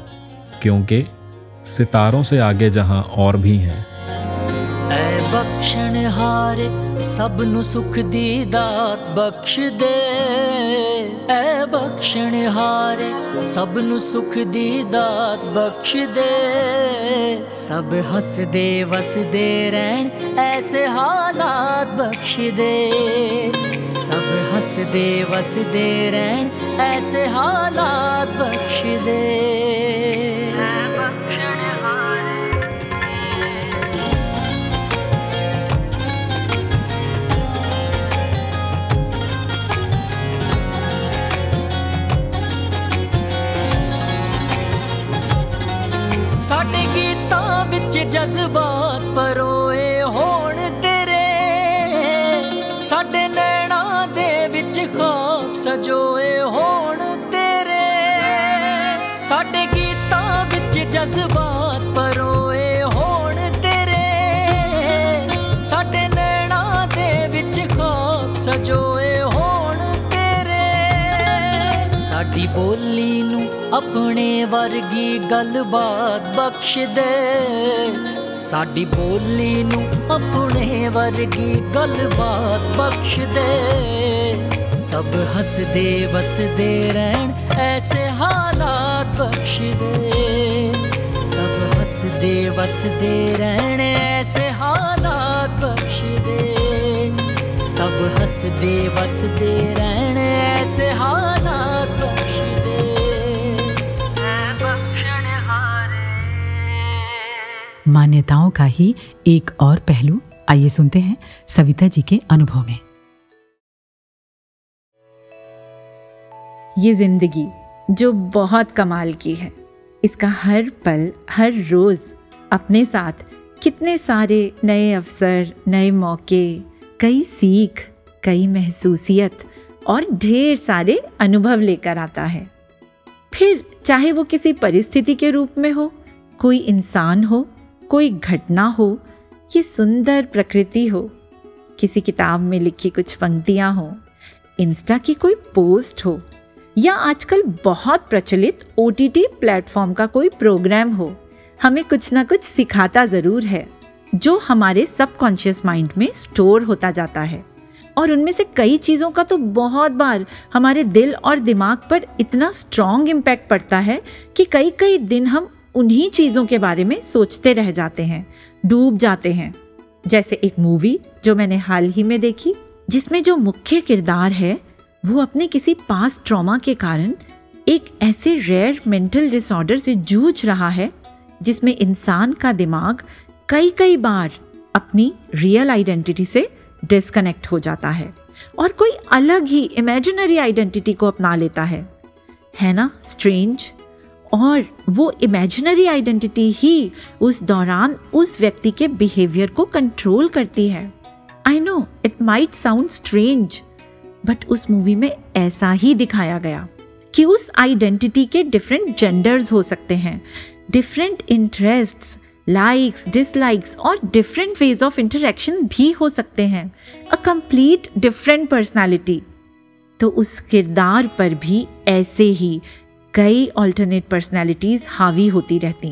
क्योंकि सितारों से आगे जहाँ और भी हैं। ਬਖਸ਼ਣ ਹਾਰੇ, ਸਭ ਨੂੰ ਸੁਖ ਦੀ ਦਾਤ ਬਖਸ਼ ਦੇ ਐ ਬਖਸ਼ਣ ਹਾਰੇ, ਸਭ ਨੂੰ ਸੁਖ ਦੀ ਦਾਤ ਬਖਸ਼ ਦੇ ਸਭ ਹੱਸਦੇ, ਵਸਦੇ ਰਹਿਣ, ਐਸੇ ਹਾਲਾਤ ਬਖਸ਼ ਦੇ ਸਭ ਹੱਸਦੇ, ਵਸਦੇ ਰਹਿਣ, ਐਸੇ ਹਾਲਾਤ ਬਖਸ਼ ਦੇ ਸਾਡੇ ਗੀਤਾਂ ਵਿੱਚ ਜਜ਼ਬਾਤ ਪਰੋਏ ਹੋਣ ਤੇਰੇ। ਸਾਡੇ ਨੈਣਾ ਦੇ ਵਿੱਚ ਖਾਬ ਸਜੋਏ ਹੋਣ ਤੇਰੇ। ਸਾਡੇ ਗੀਤਾਂ ਵਿੱਚ ਜਜ਼ਬਾਤ ਪਰੋਏ ਹੋਣ ਤੇਰੇ। ਸਾਡੇ ਨੈਣਾ ਦੇ ਵਿੱਚ ਖਾਬ ਸਜੋਏ ਹੋਣ ਤੇਰੇ। ਸਾਡੀ ਬੋਲੀ ਨੂੰ ਆਪਣੇ ਵਰਗੀ ਗੱਲਬਾਤ ਬਖਸ਼ ਦੇ ਸਾਡੀ ਬੋਲੀ ਨੂੰ ਆਪਣੇ ਵਰਗੀ ਗੱਲਬਾਤ ਬਖਸ਼ ਦੇ ਸਭ ਹੱਸਦੇ ਵਸਦੇ ਰਹਿਣ, ਐਸੇ ਹਾਲਾਤ ਬਖਸ਼ ਦੇ ਸਭ ਹੱਸਦੇ ਵਸਦੇ ਰਹਿਣ, ਐਸੇ ਹਾਲਾਤ ਬਖਸ਼ ਦੇ ਸਭ ਹੱਸਦੇ ਵਸਦੇ ਰਹਿਣ, ਐਸੇ ਹਾਲਾਤ मान्यताओं का ही एक और पहलू। आइए सुनते हैं सविता जी के अनुभव में। ये ज़िंदगी जो बहुत कमाल की है। इसका हर पल, हर रोज अपने साथ कितने सारे नए अवसर, नए मौके, कई सीख, कई महसूसियत और ढेर सारे अनुभव लेकर आता है। फिर चाहे वो किसी परिस्थिति के रूप में हो, कोई इंसान हो कोई घटना हो, ये सुंदर प्रकृति हो, किसी किताब में लिखी कुछ पंक्तियाँ हो, इंस्टा की कोई पोस्ट हो, या आजकल बहुत प्रचलित ओ टी प्लेटफॉर्म का कोई प्रोग्राम हो, हमें कुछ ना कुछ सिखाता ज़रूर है, जो हमारे सबकॉन्शियस माइंड में स्टोर होता जाता है। और उनमें से कई चीज़ों का तो बहुत बार हमारे दिल और दिमाग पर इतना स्ट्रॉन्ग इम्पैक्ट पड़ता है कि कई कई दिन हम उन्हीं चीज़ों के बारे में सोचते रह जाते हैं, डूब जाते हैं। जैसे एक मूवी जो मैंने हाल ही में देखी, जिसमें जो मुख्य किरदार है, वो अपने किसी पास ट्रॉमा के कारण एक ऐसे रेयर मेंटल डिसऑर्डर से जूझ रहा है, जिसमें इंसान का दिमाग कई कई बार अपनी रियल आइडेंटिटी से डिस्कनेक्ट हो जाता है और कोई अलग ही इमेजिनरी आइडेंटिटी को अपना लेता है। है ना स्ट्रेंज और वो इमेजिनरी आइडेंटिटी ही उस दौरान उस व्यक्ति के बिहेवियर को कंट्रोल करती है। I know it might sound strange but उस मूवी में ऐसा ही दिखाया गया कि उस आइडेंटिटी के डिफरेंट जेंडर्स हो सकते हैं। डिफरेंट इंटरेस्ट्स लाइक्स डिसलाइक्स और डिफरेंट वेज ऑफ़ इंटरेक्शन भी हो सकते हैं। अ कंप्लीट डिफरेंट पर्सनालिटी तो उस किरदार पर भी ऐसे ही कई ऑल्टरनेट पर्सनैलिटीज़ हावी होती रहती।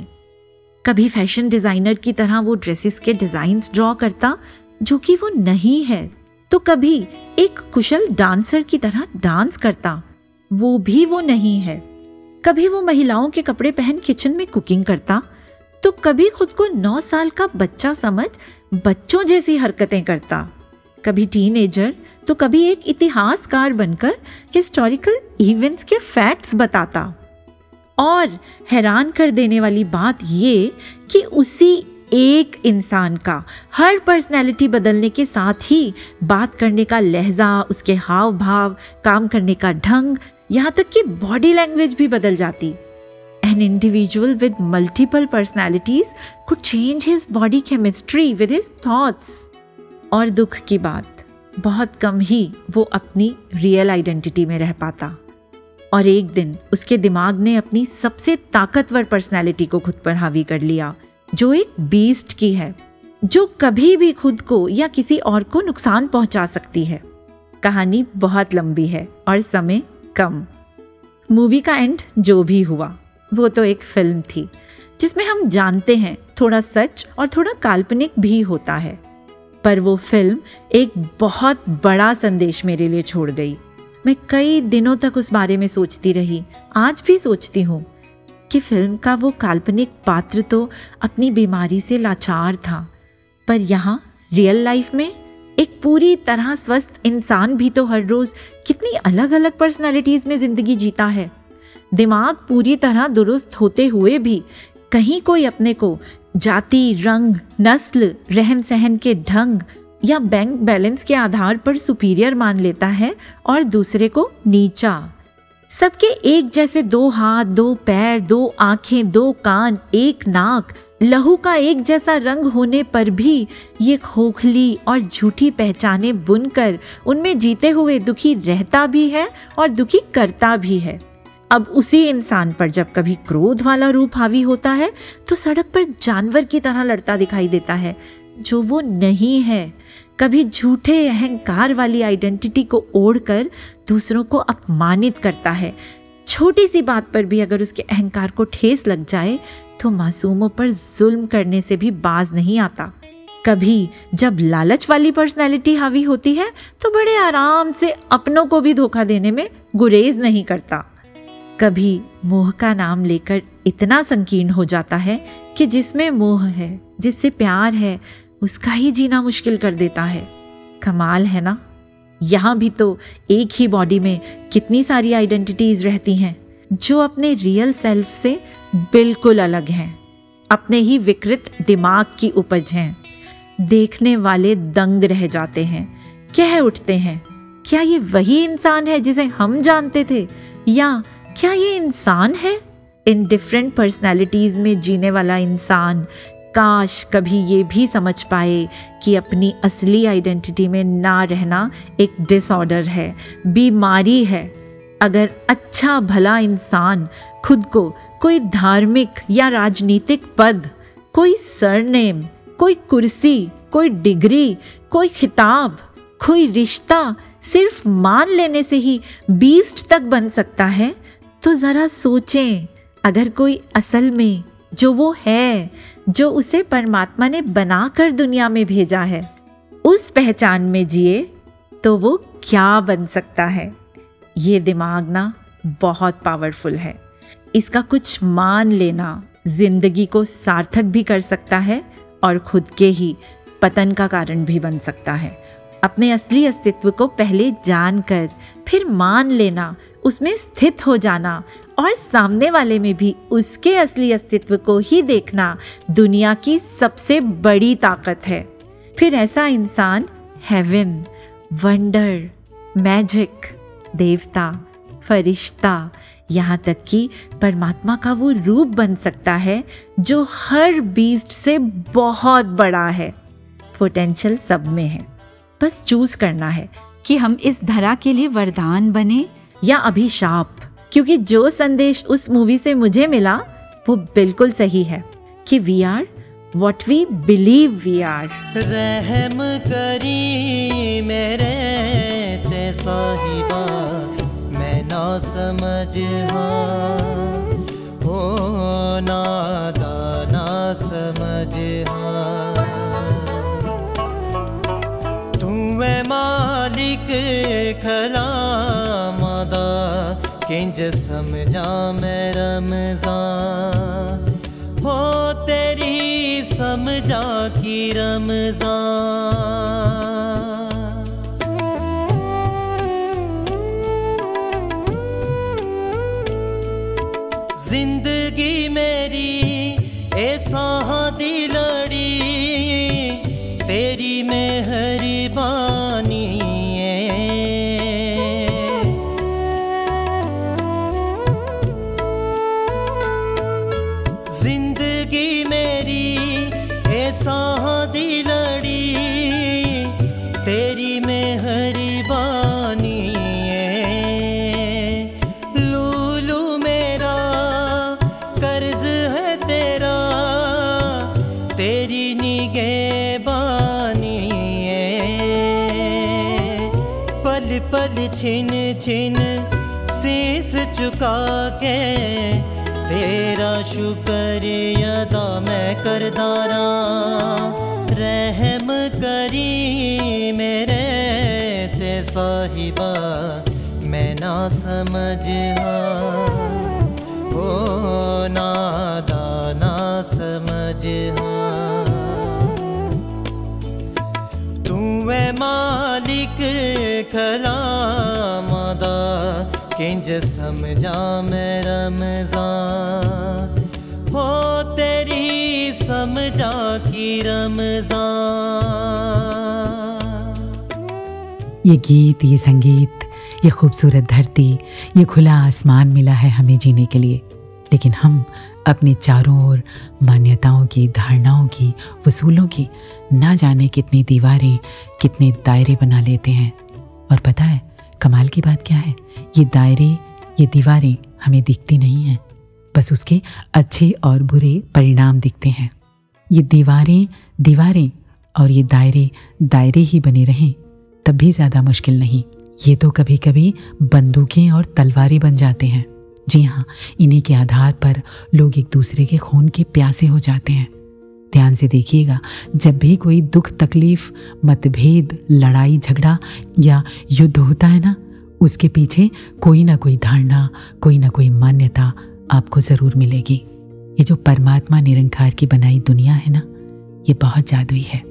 कभी फ़ैशन डिज़ाइनर की तरह वो ड्रेसेस के डिजाइन्स ड्रॉ करता, जो कि वो नहीं है तो कभी एक कुशल डांसर की तरह डांस करता, वो भी वो नहीं है। कभी वो महिलाओं के कपड़े पहन किचन में कुकिंग करता तो कभी खुद को नौ साल का बच्चा समझ बच्चों जैसी हरकतें करता। कभी टीनेजर तो कभी एक इतिहासकार बनकर हिस्टोरिकल इवेंट्स के फैक्ट्स बताता और हैरान कर देने वाली बात ये कि उसी एक इंसान का हर पर्सनैलिटी बदलने के साथ ही बात करने का लहजा, उसके हाव भाव काम करने का ढंग, यहाँ तक कि बॉडी लैंग्वेज भी बदल जाती an individual with multiple personalities could change his body chemistry with his thoughts. और दुख की बात बहुत कम ही वो अपनी रियल आइडेंटिटी में रह पाता। और एक दिन उसके दिमाग ने अपनी सबसे ताकतवर पर्सनैलिटी को खुद पर हावी कर लिया, जो एक बीस्ट की है, जो कभी भी खुद को या किसी और को नुकसान पहुँचा सकती है। कहानी बहुत लंबी है और समय कम। मूवी का एंड जो भी हुआ, वो तो एक फ़िल्म थी, जिसमें हम जानते हैं थोड़ा सच और थोड़ा काल्पनिक भी होता है। पर वो फ़िल्म एक बहुत बड़ा संदेश मेरे लिए छोड़ गई। मैं कई दिनों तक उस बारे में सोचती रही, आज भी सोचती हूँ कि फ़िल्म का वो काल्पनिक पात्र तो अपनी बीमारी से लाचार था, पर यहाँ रियल लाइफ में एक पूरी तरह स्वस्थ इंसान भी तो हर रोज कितनी अलग अलग पर्सनालिटीज में ज़िंदगी जीता है। दिमाग पूरी तरह दुरुस्त होते हुए भी कहीं कोई अपने को जाति, रंग, नस्ल रहन सहन के ढंग या बैंक बैलेंस के आधार पर सुपीरियर मान लेता है और दूसरे को नीचा। सबके एक जैसे दो हाथ, दो पैर, दो आँखें, दो कान, एक नाक, लहू का एक जैसा रंग होने पर भी ये खोखली और झूठी पहचाने बुनकर उनमें जीते हुए दुखी रहता भी है और दुखी करता भी है। अब उसी इंसान पर जब कभी क्रोध वाला रूप हावी होता है तो सड़क पर जानवर की तरह लड़ता दिखाई देता है, जो वो नहीं है। कभी झूठे अहंकार वाली आइडेंटिटी को ओढ़कर दूसरों को अपमानित करता है। छोटी सी बात पर भी अगर उसके अहंकार को ठेस लग जाए तो मासूमों पर जुल्म करने से भी बाज नहीं आता। कभी जब लालच वाली पर्सनैलिटी हावी होती है तो बड़े आराम से अपनों को भी धोखा देने में गुरेज नहीं करता। कभी मोह का नाम लेकर इतना संकीर्ण हो जाता है कि जिसमें मोह है, जिससे प्यार है, उसका ही जीना मुश्किल कर देता है। कमाल है ना? यहाँ भी तो एक ही बॉडी में कितनी सारी आइडेंटिटीज रहती हैं, जो अपने रियल सेल्फ से बिल्कुल अलग हैं, अपने ही विकृत दिमाग की उपज हैं। देखने वाले दंग रह जाते हैं, कह उठते हैं, क्या ये वही इंसान है जिसे हम जानते थे? या क्या ये इंसान है? इन डिफरेंट पर्सनैलिटीज में जीने वाला इंसान, काश कभी ये भी समझ पाए कि अपनी असली आइडेंटिटी में ना रहना एक डिसऑर्डर है, बीमारी है। अगर अच्छा भला इंसान खुद को कोई धार्मिक या राजनीतिक पद, कोई सरनेम, कोई कुर्सी, कोई डिग्री, कोई खिताब, कोई रिश्ता सिर्फ़ मान लेने से ही बीस्ट तक बन सकता है? तो ज़रा सोचें, अगर कोई असल में जो वो है, जो उसे परमात्मा ने बनाकर दुनिया में भेजा है, उस पहचान में जिए तो वो क्या बन सकता है? ये दिमाग ना बहुत पावरफुल है। इसका कुछ मान लेना ज़िंदगी को सार्थक भी कर सकता है और खुद के ही पतन का कारण भी बन सकता है। अपने असली अस्तित्व को पहले जानकर फिर मान लेना उसमें स्थित हो जाना और सामने वाले में भी उसके असली अस्तित्व को ही देखना दुनिया की सबसे बड़ी ताकत है। फिर ऐसा इंसान हेवन वंडर मैजिक देवता, फरिश्ता, यहाँ तक कि परमात्मा का वो रूप बन सकता है जो हर बीस्ट से बहुत बड़ा है। पोटेंशियल सब में है। बस चूज़ करना है कि हम इस धरा के लिए वरदान बने या अभिशाप। क्योंकि जो संदेश उस मूवी से मुझे मिला, वो बिल्कुल सही है कि we are what we believe we are रहम करी मेरे ते साहिबा, मैं ना समझ हाँ। ना समझ हाँ। तू है मालिक खला किंज समझा मैं रमज़ान हो तेरी समझा की रमज़ान। ज़िंदगी मेरी ऐसा चुका के तेरा शुक्र अदा मैं करदारा रहम करी मेरे ते साहिबा, मैं ना समझ हो। ना समझ तू है मालिक खलामदा किंज समझा मैं रमज़ान, हो तेरी समझा की रमज़ान। ये गीत, ये संगीत, ये खूबसूरत धरती, ये खुला आसमान मिला है हमें जीने के लिए। लेकिन हम अपने चारों ओर मान्यताओं की, धारणाओं की, वसूलों की ना जाने कितनी दीवारें, कितने दायरे बना लेते हैं। और पता है कमाल की बात क्या है? ये दायरे, ये दीवारें हमें दिखती नहीं हैं। बस उसके अच्छे और बुरे परिणाम दिखते हैं। ये दीवारें दीवारें और ये दायरे दायरे ही बने रहें, तब भी ज़्यादा मुश्किल नहीं। ये तो कभी कभी बंदूकें और तलवारें बन जाते हैं। जी हाँ इन्हीं के आधार पर लोग एक दूसरे के खून के प्यासे हो जाते हैं। ध्यान से देखिएगा, जब भी कोई दुख, तकलीफ़, मतभेद, लड़ाई, झगड़ा या युद्ध होता है ना, उसके पीछे कोई ना कोई धारणा, कोई ना कोई मान्यता आपको ज़रूर मिलेगी। ये जो परमात्मा निरंकार की बनाई दुनिया है ना, ये बहुत जादुई है।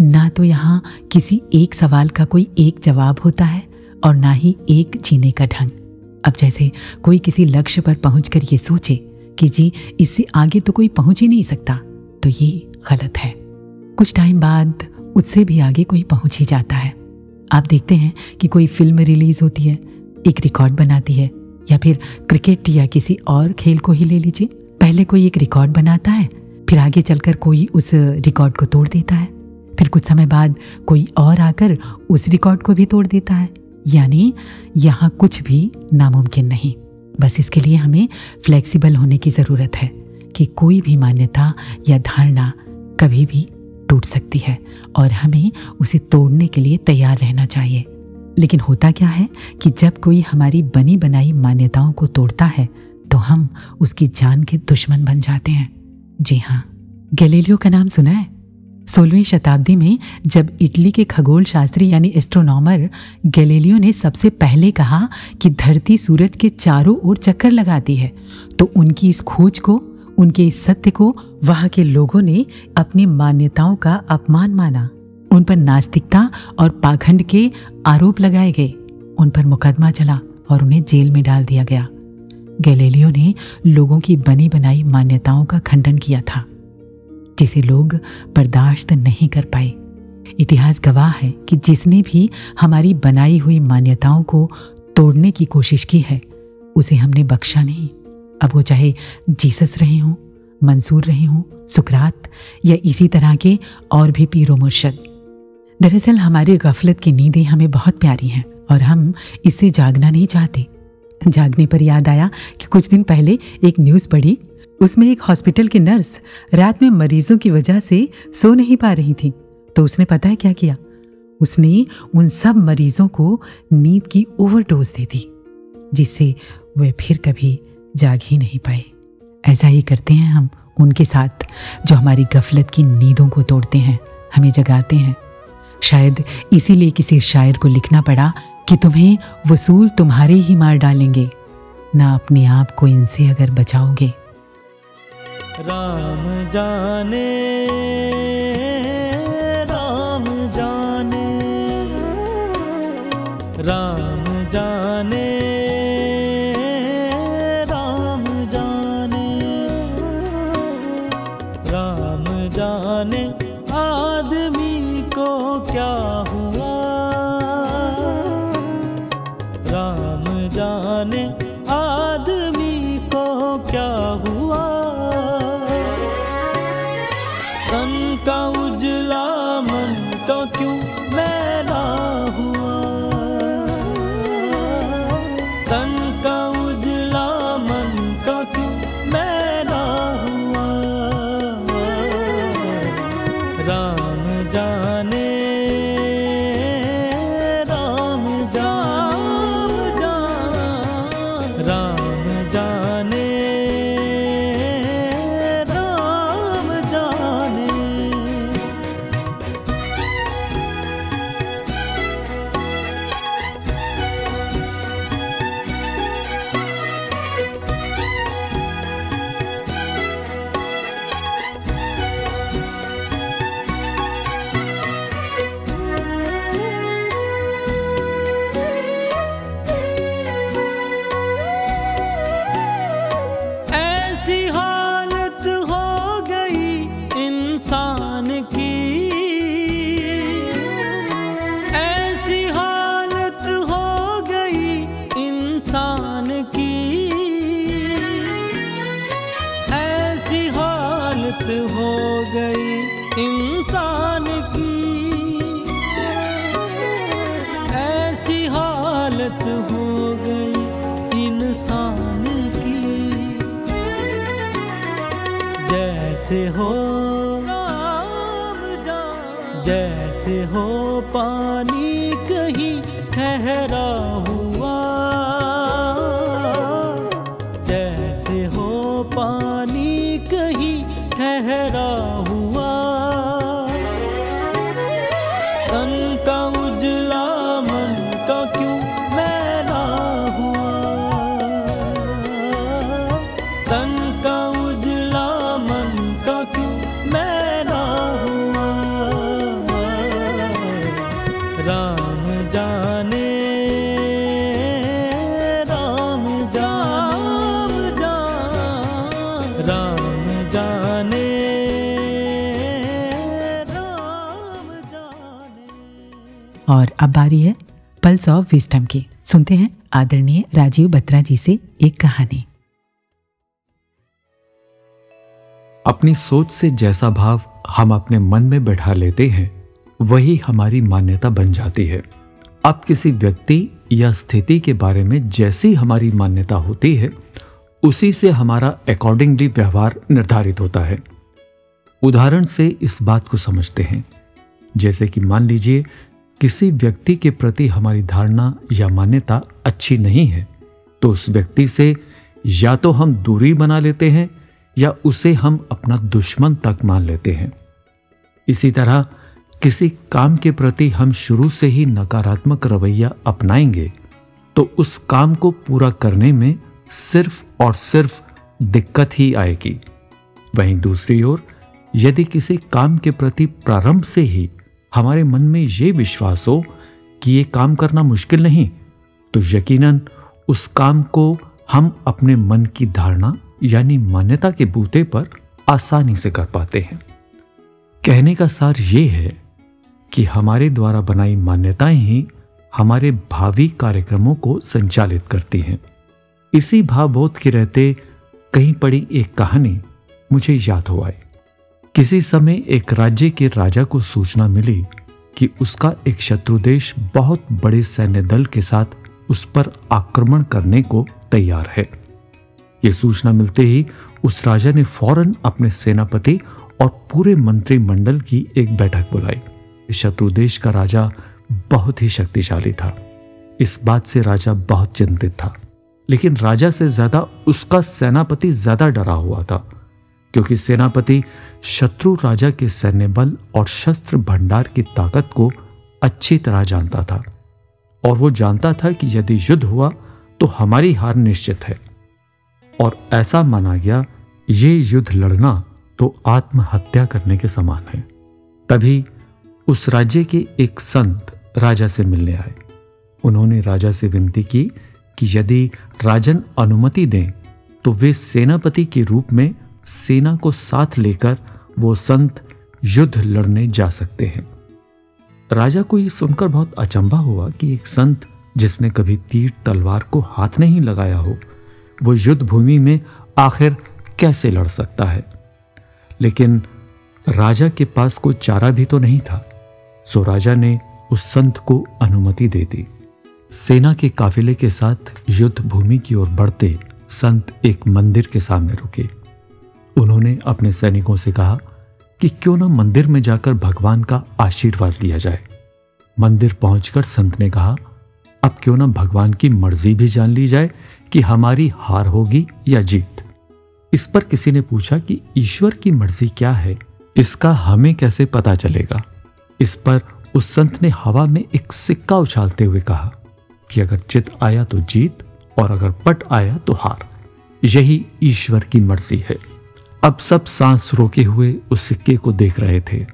ना तो यहाँ किसी एक सवाल का कोई एक जवाब होता है और ना ही एक जीने का ढंग। अब जैसे कोई किसी लक्ष्य पर पहुंचकर ये सोचे कि जी, इससे आगे तो कोई पहुँच ही नहीं सकता। तो ये गलत है। कुछ टाइम बाद उससे भी आगे कोई पहुँच ही जाता है। आप देखते हैं कि कोई फ़िल्म रिलीज़ होती है, एक रिकॉर्ड बनाती है, या फिर क्रिकेट या किसी और खेल को ही ले लीजिए। पहले कोई एक रिकॉर्ड बनाता है, फिर आगे चलकर कोई उस रिकॉर्ड को तोड़ देता है। फिर कुछ समय बाद कोई और आकर उस रिकॉर्ड को भी तोड़ देता है। यानी यहाँ कुछ भी नामुमकिन नहीं। बस इसके लिए हमें फ्लेक्सिबल होने की ज़रूरत है। कि कोई भी मान्यता या धारणा कभी भी टूट सकती है और हमें उसे तोड़ने के लिए तैयार रहना चाहिए। लेकिन होता क्या है कि जब कोई हमारी बनी बनाई मान्यताओं को तोड़ता है तो हम उसकी जान के दुश्मन बन जाते हैं। जी हाँ गैलीलियो का नाम सुना है? सोलहवीं शताब्दी में जब इटली के खगोल शास्त्री यानी एस्ट्रोनॉमर गैलीलियो ने सबसे पहले कहा कि धरती सूरज के चारों ओर चक्कर लगाती है तो उनकी इस खोज को उनके इस सत्य को वहाँ के लोगों ने अपनी मान्यताओं का अपमान माना। उन पर नास्तिकता और पाखंड के आरोप लगाए गए। उन पर मुकदमा चला और उन्हें जेल में डाल दिया गया। गैलीलियो ने लोगों की बनी बनाई मान्यताओं का खंडन किया था, जिसे लोग बर्दाश्त नहीं कर पाए। इतिहास गवाह है कि जिसने भी हमारी बनाई हुई मान्यताओं को तोड़ने की कोशिश की है, उसे हमने बख्शा नहीं। अब वो चाहे जीसस रहे हों, मंसूर रहे हों, सुकरात या इसी तरह के और भी पीरो मुर्शद। दरअसल हमारी गफलत की नींदें हमें बहुत प्यारी हैं और हम इससे जागना नहीं चाहते। जागने पर याद आया कि कुछ दिन पहले एक न्यूज़ पढ़ी, उसमें एक हॉस्पिटल की नर्स रात में मरीजों की वजह से सो नहीं पा रही थी तो उसने पता है क्या किया? उसने उन सब मरीजों को नींद की ओवरडोज दे दी, जिससे वे फिर कभी जाग ही नहीं पाए। ऐसा ही करते हैं हम, उनके साथ, जो हमारी गफलत की नींदों को तोड़ते हैं, हमें जगाते हैं। शायद इसीलिए किसी शायर को लिखना पड़ा कि तुम्हें वसूल तुम्हारे ही मार डालेंगे, ना अपने आप को इनसे अगर बचाओगे। राम जाने। राम जाने ऑफ़ विस्टम की। सुनते हैं आदरणीय राजीव बत्रा जी से एक कहानी। अपनी सोच से जैसा भाव हम अपने मन में बैठा लेते हैं, वही हमारी मान्यता बन जाती है। अब किसी व्यक्ति या स्थिति के बारे में जैसी हमारी मान्यता होती है, उसी से हमारा अकॉर्डिंगली व्यवहार निर्धारित होता है। उदाहरण से इस बात को समझते हैं। जैसे कि मान लीजिए किसी व्यक्ति के प्रति हमारी धारणा या मान्यता अच्छी नहीं है तो उस व्यक्ति से या तो हम दूरी बना लेते हैं या उसे हम अपना दुश्मन तक मान लेते हैं। इसी तरह किसी काम के प्रति हम शुरू से ही नकारात्मक रवैया अपनाएँगे तो उस काम को पूरा करने में सिर्फ़ और सिर्फ़ दिक्कत ही आएगी। वहीं दूसरी ओर यदि किसी काम के प्रति प्रारंभ से ही हमारे मन में ये विश्वास हो कि ये काम करना मुश्किल नहीं तो यकीनन उस काम को हम अपने मन की धारणा, यानी मान्यता के बूते पर आसानी से कर पाते हैं। कहने का सार ये है कि हमारे द्वारा बनाई मान्यताएँ ही हमारे भावी कार्यक्रमों को संचालित करती हैं। इसी भावबोध के रहते कहीं पड़ी एक कहानी मुझे याद हो आई। किसी समय एक राज्य के राजा को सूचना मिली कि उसका एक शत्रु देश बहुत बड़े सैन्य दल के साथ उस पर आक्रमण करने को तैयार है। यह सूचना मिलते ही उस राजा ने फ़ौरन अपने सेनापति और पूरे मंत्रिमंडल की एक बैठक बुलाई। शत्रु देश का राजा बहुत ही शक्तिशाली था। इस बात से राजा बहुत चिंतित था। लेकिन राजा से ज़्यादा उसका सेनापति ज़्यादा डरा हुआ था। क्योंकि सेनापति शत्रु राजा के सैन्य बल और शस्त्र भंडार की ताकत को अच्छी तरह जानता था और वो जानता था कि यदि युद्ध हुआ तो हमारी हार निश्चित है। और ऐसा माना गया, ये युद्ध लड़ना तो आत्महत्या करने के समान है। तभी उस राज्य के एक संत राजा से मिलने आए। उन्होंने राजा से विनती की कि यदि राजन अनुमति दें तो वे सेनापति के रूप में सेना को साथ लेकर वो संत युद्ध लड़ने जा सकते हैं। राजा को यह सुनकर बहुत अचंभा हुआ कि एक संत जिसने कभी तीर तलवार को हाथ नहीं लगाया हो, वो युद्ध भूमि में आखिर कैसे लड़ सकता है? लेकिन राजा के पास कोई चारा भी तो नहीं था, सो राजा ने उस संत को अनुमति दे दी। सेना के काफिले के साथ युद्ध भूमि की ओर बढ़ते संत एक मंदिर के सामने रुके। उन्होंने अपने सैनिकों से कहा कि क्यों ना मंदिर में जाकर भगवान का आशीर्वाद लिया जाए। मंदिर पहुंचकर संत ने कहा, अब क्यों ना भगवान की मर्ज़ी भी जान ली जाए कि हमारी हार होगी या जीत। इस पर किसी ने पूछा कि ईश्वर की मर्ज़ी क्या है? इसका हमें कैसे पता चलेगा? इस पर उस संत ने हवा में एक सिक्का उछालते हुए कहा कि अगर चित आया तो जीत और अगर पट आया तो हार। यही ईश्वर की मर्ज़ी है। अब सब सांस रोके हुए उस सिक्के को देख रहे थे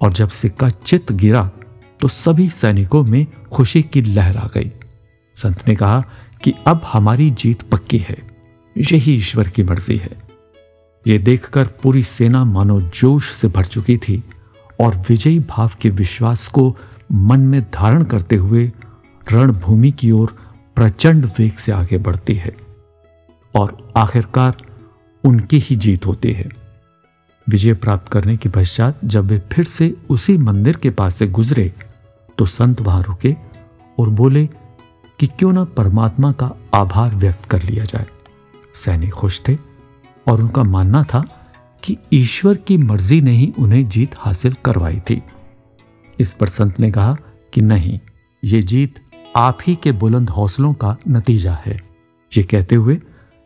और जब सिक्का चित गिरा तो सभी सैनिकों में खुशी की लहर आ गई। संत ने कहा कि अब हमारी जीत पक्की है, यही ईश्वर की मर्ज़ी है। ये देखकर पूरी सेना मानो जोश से भर चुकी थी और विजयी भाव के विश्वास को मन में धारण करते हुए रणभूमि की ओर प्रचंड वेग से आगे बढ़ती है। और आखिरकार उनकी ही जीत होती है। विजय प्राप्त करने के पश्चात जब वे फिर से उसी मंदिर के पास से गुजरे तो संत वहाँ रुके और बोले कि क्यों ना परमात्मा का आभार व्यक्त कर लिया जाए। सैनिक खुश थे और उनका मानना था कि ईश्वर की मर्ज़ी ने ही उन्हें जीत हासिल करवाई थी। इस पर संत ने कहा कि नहीं, ये जीत आप ही के बुलंद हौसलों का नतीजा है। ये कहते हुए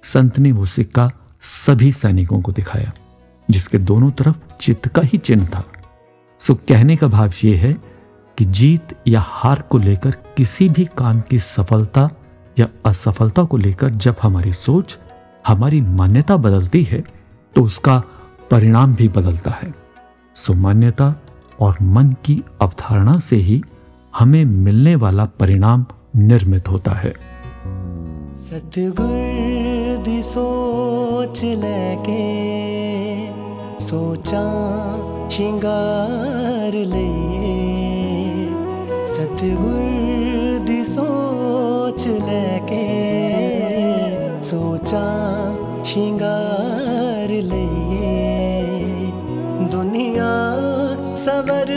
संत ने वो सिक्का सभी सैनिकों को दिखाया, जिसके दोनों तरफ़ चित्त का ही चिन्ह था। सो कहने का भाव यह है कि जीत या हार को लेकर किसी भी काम की सफलता या असफलता को लेकर जब हमारी सोच, हमारी मान्यता बदलती है तो उसका परिणाम भी बदलता है। सो मान्यता और मन की अवधारणा से ही हमें मिलने वाला परिणाम निर्मित होता है। सतगुरु ਦੀ ਸੋਚ ਲੈ ਕੇ ਸੋਚਾਂ ਸ਼ਿੰਗਾਰ ਲਈਏ ਸਤਿਗੁਰ ਦੀ ਸੋਚ ਲੈ ਕੇ ਸੋਚਾਂ ਸ਼ਿੰਗਾਰ ਲਈਏ ਦੁਨੀਆ ਸਵਰ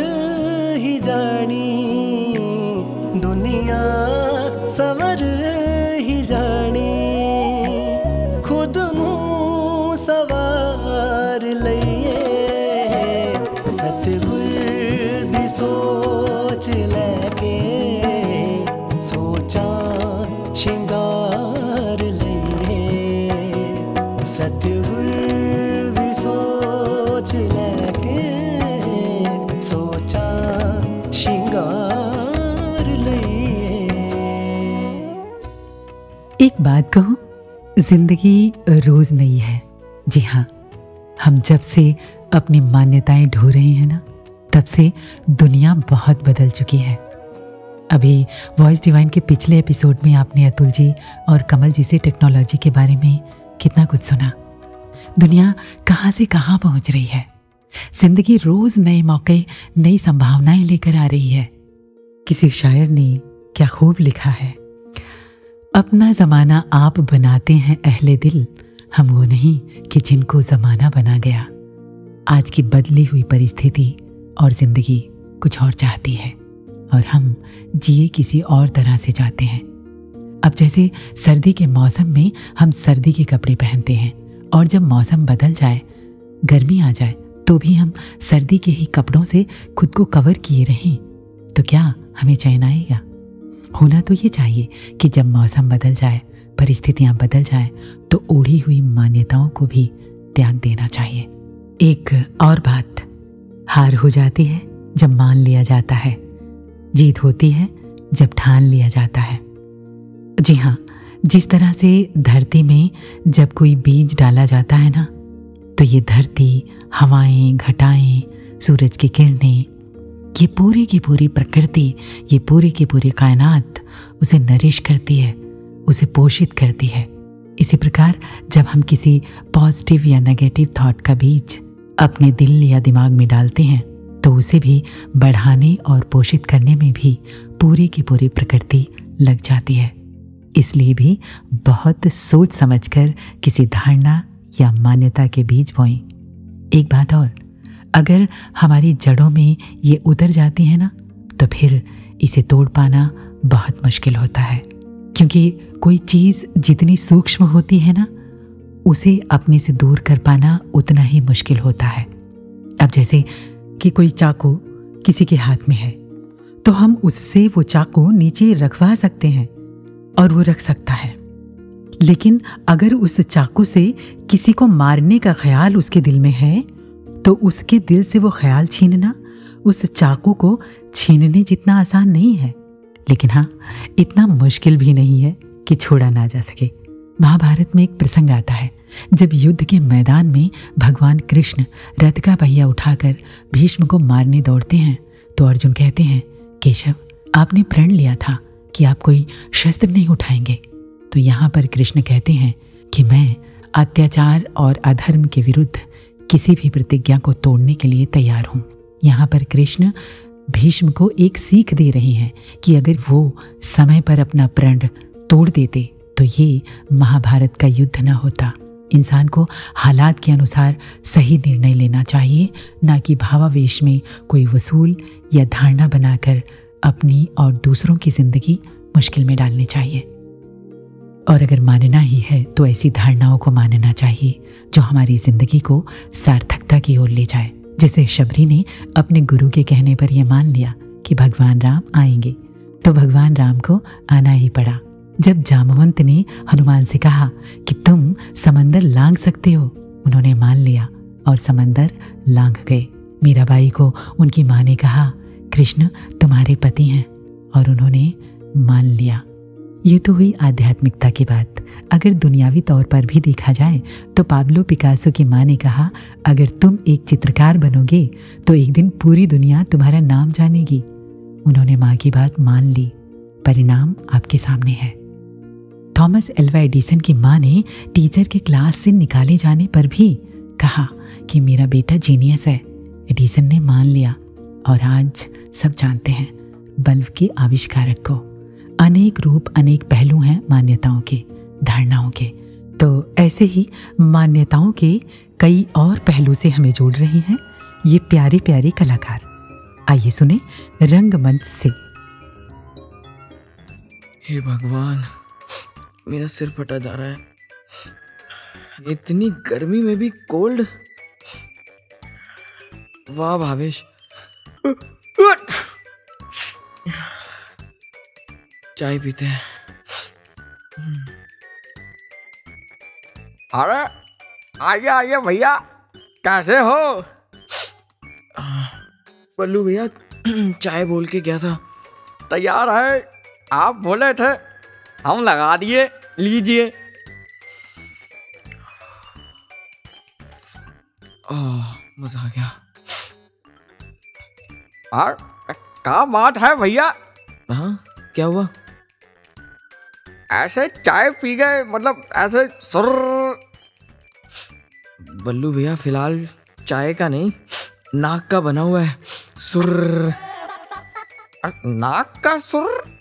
बात कहूँ, ज़िंदगी रोज नई है। जी हाँ हम जब से अपनी मान्यताएँ ढो रहे हैं ना, तब से दुनिया बहुत बदल चुकी है। अभी वॉइस डिवाइन के पिछले एपिसोड में आपने अतुल जी और कमल जी से टेक्नोलॉजी के बारे में कितना कुछ सुना। दुनिया कहाँ से कहाँ पहुँच रही है? ज़िंदगी रोज नए मौके, नई संभावनाएँ लेकर आ रही है। किसी शायर ने क्या खूब लिखा है? अपना जमाना आप बनाते हैं अहले दिल, हम वो नहीं कि जिनको जमाना बना गया। आज की बदली हुई परिस्थिति और ज़िंदगी कुछ और चाहती है और हम जिए किसी और तरह से जाते हैं। अब जैसे सर्दी के मौसम में हम सर्दी के कपड़े पहनते हैं और जब मौसम बदल जाए, गर्मी आ जाए तो भी हम सर्दी के ही कपड़ों से खुद को कवर किए रहें। तो क्या हमें चैन आएगा? होना तो ये चाहिए कि जब मौसम बदल जाए, परिस्थितियाँ बदल जाए तो ओढ़ी हुई मान्यताओं को भी त्याग देना चाहिए। एक और बात, हार हो जाती है जब मान लिया जाता है। जीत होती है जब ठान लिया जाता है। जी हाँ जिस तरह से धरती में जब कोई बीज डाला जाता है ना तो ये धरती हवाएँ, घटाएँ, सूरज की किरणें ये पूरी की पूरी प्रकृति, ये पूरी की पूरी कायनात उसे नरिश करती है, उसे पोषित करती है। इसी प्रकार जब हम किसी पॉजिटिव या नेगेटिव थॉट का बीज अपने दिल या दिमाग में डालते हैं तो उसे भी बढ़ाने और पोषित करने में भी पूरी की पूरी प्रकृति लग जाती है। इसलिए भी बहुत सोच समझकर किसी धारणा या मान्यता के बीज बोएँ। एक बात और अगर हमारी जड़ों में ये उतर जाती है ना तो फिर इसे तोड़ पाना बहुत मुश्किल होता है। क्योंकि कोई चीज़ जितनी सूक्ष्म होती है ना, उसे अपने से दूर कर पाना उतना ही मुश्किल होता है। अब जैसे कि कोई चाकू किसी के हाथ में है तो हम उससे वो चाकू नीचे रखवा सकते हैं और वो रख सकता है। लेकिन अगर उस चाकू से किसी को मारने का ख्याल उसके दिल में है तो उसके दिल से वो ख्याल छीनना, उस चाकू को छीनने जितना आसान नहीं है। लेकिन हाँ इतना मुश्किल भी नहीं है कि छोड़ा ना जा सके। महाभारत में एक प्रसंग आता है, जब युद्ध के मैदान में भगवान कृष्ण रथ का पहिया उठाकर भीष्म को मारने दौड़ते हैं तो अर्जुन कहते हैं, केशव, आपने प्रण लिया था कि आप कोई शस्त्र नहीं उठाएँगे। तो यहाँ पर कृष्ण कहते हैं कि मैं अत्याचार और अधर्म के विरुद्ध किसी भी प्रतिज्ञा को तोड़ने के लिए तैयार हूँ। यहाँ पर कृष्ण भीष्म को एक सीख दे रहे हैं कि अगर वो समय पर अपना प्रण तोड़ देते तो ये महाभारत का युद्ध न होता। इंसान को हालात के अनुसार सही निर्णय लेना चाहिए, ना कि भावावेश में कोई वसूल या धारणा बनाकर अपनी और दूसरों की ज़िंदगी मुश्किल में डालनी चाहिए। और अगर मानना ही है तो ऐसी धारणाओं को मानना चाहिए, जो हमारी ज़िंदगी को सार्थकता की ओर ले जाए। जैसे शबरी ने अपने गुरु के कहने पर यह मान लिया कि भगवान राम आएँगे तो भगवान राम को आना ही पड़ा। जब जामवंत ने हनुमान से कहा कि तुम समंदर लांग सकते हो, उन्होंने मान लिया और समंदर लांग गए। मीराबाई को उनकी माँ ने कहा, कृष्ण, तुम्हारे पति हैं। और उन्होंने मान लिया। ये तो हुई आध्यात्मिकता की बात। अगर दुनियावी तौर पर भी देखा जाए तो पाब्लो पिकासो की माँ ने कहा, अगर तुम एक चित्रकार बनोगे तो एक दिन पूरी दुनिया तुम्हारा नाम जानेगी। उन्होंने माँ की बात मान ली। परिणाम आपके सामने है। थॉमस एल्वा एडिसन की माँ ने टीचर के क्लास से निकाले जाने पर भी कहा कि मेरा बेटा जीनियस है। एडिसन ने मान लिया। और आज सब जानते हैं बल्ब के आविष्कारक को। अनेक रूप, अनेक पहलू हैं मान्यताओं के, धारणाओं के। तो ऐसे ही मान्यताओं के कई और पहलू से हमें जोड़ रहे हैं ये प्यारे प्यारे कलाकार। आइए सुने रंगमंच से। हे भगवान, मेरा सिर फटा जा रहा है। इतनी गर्मी में भी कोल्ड। वाह भावेश। चाय पीते हैं। अरे आइए आइए भैया कैसे हो? पल्लू भैया चाय बोल के क्या था। तैयार है? आप बोले थे हम लगा दिए लीजिए। ओह मज़ा आ गया। और क्या बात है भैया? हाँ क्या हुआ? ऐसे चाय पी गए मतलब ऐसे सुर। बल्लू भैया, फ़िलहाल चाय का नहीं, नाक का बना हुआ है, सुर। नाक का सुर?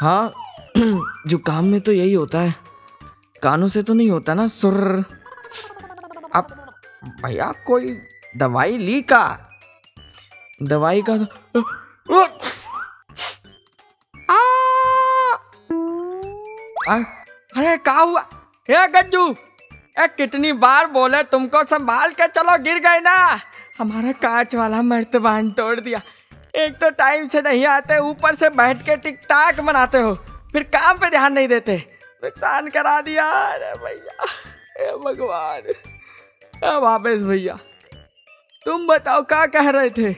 हाँ जो काम में तो यही होता है। कानों से तो नहीं होता ना, सुर। अब भैया, कोई दवाई ली का? दवाई का तो अरे का हुआ हे गज्जू ए कितनी बार बोले तुमको संभाल के चलो गिर गए ना हमारा कांच वाला मर्तबान तोड़ दिया एक तो टाइम से नहीं आते ऊपर से बैठ के टिक टाक बनाते हो फिर काम पे ध्यान नहीं देते नुकसान करा दिया अरे भैया हे भगवान वापस भैया तुम बताओ क्या कह रहे थे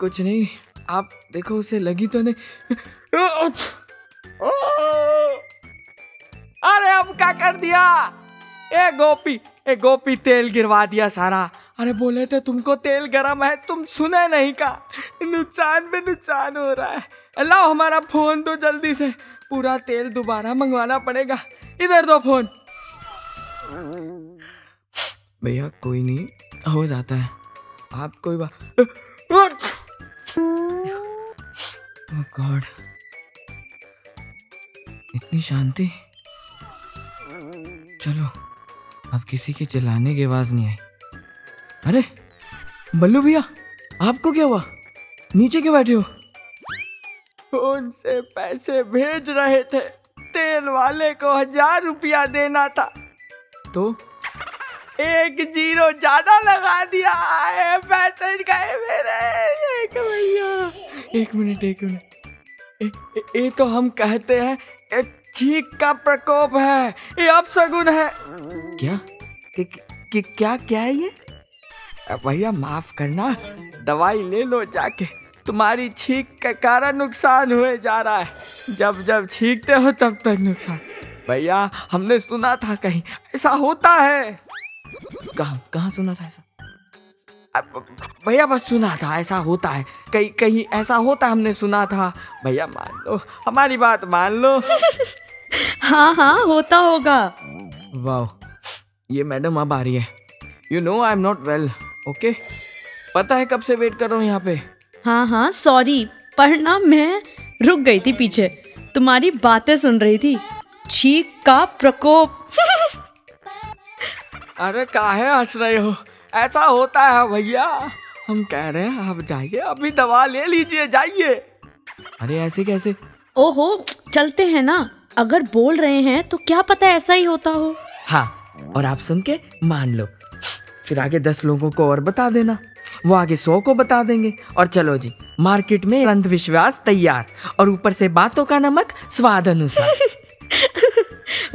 कुछ नहीं आप देखो उसे लगी तो नहीं अरे अब क्या कर दिया? ए गोपी ए गोपी, तेल गिरवा दिया सारा। अरे बोले थे तुमको तेल गरम है, तुम सुने नहीं का? नुकसान में नुकसान हो रहा है। अल्लाह हमारा फ़ोन तो जल्दी से। पूरा तेल दोबारा मंगवाना पड़ेगा। इधर दो फ़ोन। भैया, कोई नहीं, हो जाता है। आप कोई बात गॉड। इतनी शांति। चलो अब किसी के चिल्लाने की आवाज़ नहीं आई। अरे बल्लू भैया आपको क्या हुआ? नीचे क्यों बैठे हो? फ़ोन से पैसे भेज रहे थे। तेल वाले को हज़ार रुपया देना था। तो? एक ज़ीरो ज़्यादा लगा दिया। है पैसे गए मेरे। एक भैया। एक मिनट एक मिनट। ये तो हम कहते हैं ये छींक का प्रकोप है। ये अपशगुन है। क्या? कि, कि, क्या क्या है ये? भैया माफ़ करना दवाई ले लो जाके। तुम्हारी छींक के कारण नुकसान हुए जा रहा है। जब जब छींकते हो तब तक नुकसान। भैया हमने सुना था कहीं ऐसा होता है। कहाँ कहाँ सुना था ऐसा? भैया बस सुना था ऐसा होता है। कहीं कहीं ऐसा होता हमने सुना था। भैया मान लो हमारी बात मान लो। हाँ हाँ होता होगा। वाह ये मैडम अब आ रही है। You know I am not well okay पता है कब से वेट कर रहा हूँ यहाँ पे? हाँ हाँ सॉरी पर ना मैं रुक गई थी पीछे। तुम्हारी बातें सुन रही थी। छीक का प्रकोप। अरे काहे हंस रहे हो? ऐसा होता है भैया। हम कह रहे हैं आप जाइए अभी दवा ले लीजिए जाइए। अरे ऐसे कैसे? ओहो चलते हैं ना। अगर बोल रहे हैं तो क्या पता ऐसा ही होता हो? हाँ और आप सुन के मान लो। फिर आगे दस लोगों को और बता देना। वो आगे सौ को बता देंगे। और चलो जी मार्केट में अंधविश्वास तैयार। और ऊपर से बातों का नमक स्वाद अनुसार।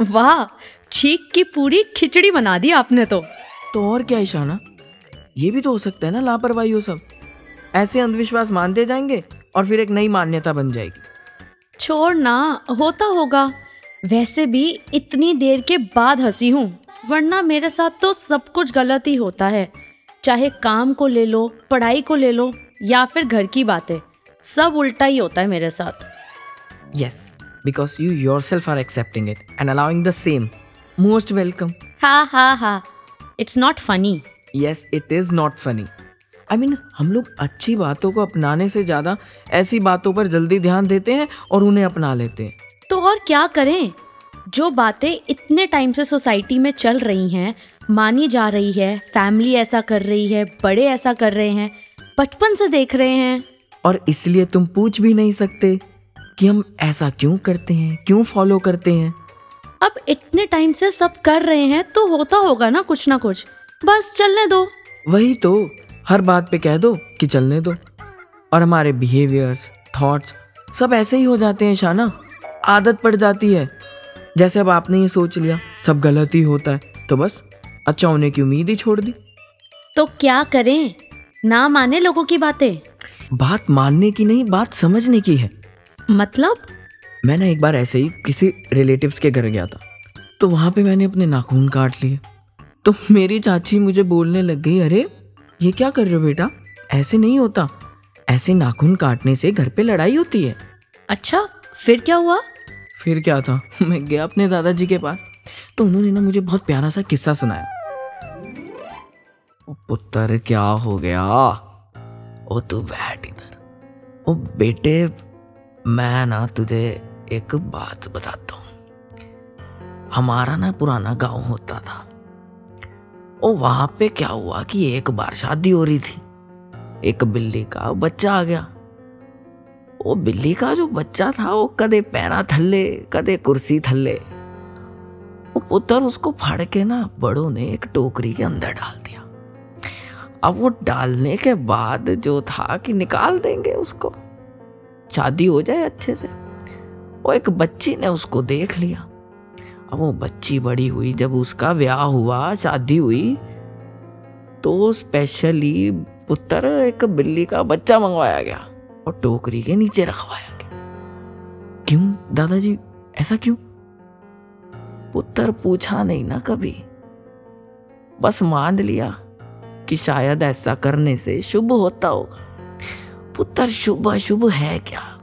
वाह छीक की पूरी खिचड़ी बना दी आपने तो। तो और क्या ईशाना ये भी तो हो सकता है ना लापरवाही हो सब। ऐसे अंधविश्वास मानते जाएँगे और फिर एक नई मान्यता बन जाएगी। छोड़ ना होता होगा। वैसे भी इतनी देर के बाद हँसी हूँ वरना मेरे साथ तो सब कुछ गलत ही होता है। चाहे काम को ले लो पढ़ाई को ले लो या फिर घर की बातें सब उल्टा ही होता है मेरे साथ। Yes because you yourself are accepting it and allowing the same most welcome हा हा हा। It's not funny yes it is not funny I mean हम लोग अच्छी बातों को अपनाने से ज़्यादा ऐसी बातों पर जल्दी ध्यान देते हैं और उन्हें अपना लेते हैं। तो और क्या करें? जो बातें इतने टाइम से सोसाइटी में चल रही हैं मानी जा रही है फैमिली ऐसा कर रही है बड़े ऐसा कर रहे हैं बचपन से देख रहे हैं। और इसलिए तुम पूछ भी नहीं सकते कि हम ऐसा क्यों करते हैं क्यों फॉलो करते हैं। अब इतने टाइम से सब कर रहे हैं तो होता होगा ना कुछ ना कुछ। बस चलने दो। वही तो हर बात पे कह दो कि चलने दो। और हमारे बिहेवियर्स थॉट्स सब ऐसे ही हो जाते हैं शाना। आदत पड़ जाती है। जैसे अब आपने ये सोच लिया सब गलत ही होता है तो बस अच्छा होने की उम्मीद ही छोड़ दी। तो क्या करें? ना माने लोगों की बातें। बात मानने की नहीं बात समझने की है। मतलब? मैं ना एक बार ऐसे ही किसी रिलेटिव्स के घर गया था। तो वहाँ पे मैंने अपने नाखून काट लिए। तो मेरी चाची मुझे बोलने लग गई अरे ये क्या कर रहे हो बेटा? ऐसे नहीं होता। ऐसे नाखून काटने से घर पे लड़ाई होती है। अच्छा फिर क्या हुआ? फिर क्या था? मैं गया अपने दादाजी के पास। तो उन्होंने ना मुझे बहुत प्यारा सा किस्सा सुनाया। ओ पुत्र क्या हो गया? ओ तू बैठ इधर। ओ बेटे मैं ना तुझे एक बात बताता हूँ। हमारा ना पुराना गाँव होता था। ओ वहाँ पे क्या हुआ कि एक बार शादी हो रही थी। एक बिल्ली का बच्चा आ गया। वो बिल्ली का जो बच्चा था, वो कदे पैरा थल्ले, कदे कुर्सी थल्ले। वो पुत्र उसको फाड़ के ना बड़ों ने एक टोकरी के अंदर डाल दिया। अब वो डालने के बाद जो था कि निकाल देंगे उसको। शादी हो जाए अच्छे से। वो एक बच्ची ने उसको देख लिया। अब वो बच्ची बड़ी हुई, जब उसका ब्याह हुआ, शादी हुई तो स्पेशली पुत्र एक बिल्ली का बच्चा मंगवाया गया और टोकरी के नीचे रखवाया गया। क्यों? दादाजी, ऐसा क्यों? पुत्र पूछा नहीं ना कभी। बस मान लिया कि शायद ऐसा करने से शुभ होता होगा। पुत्र शुभ अशुभ है क्या?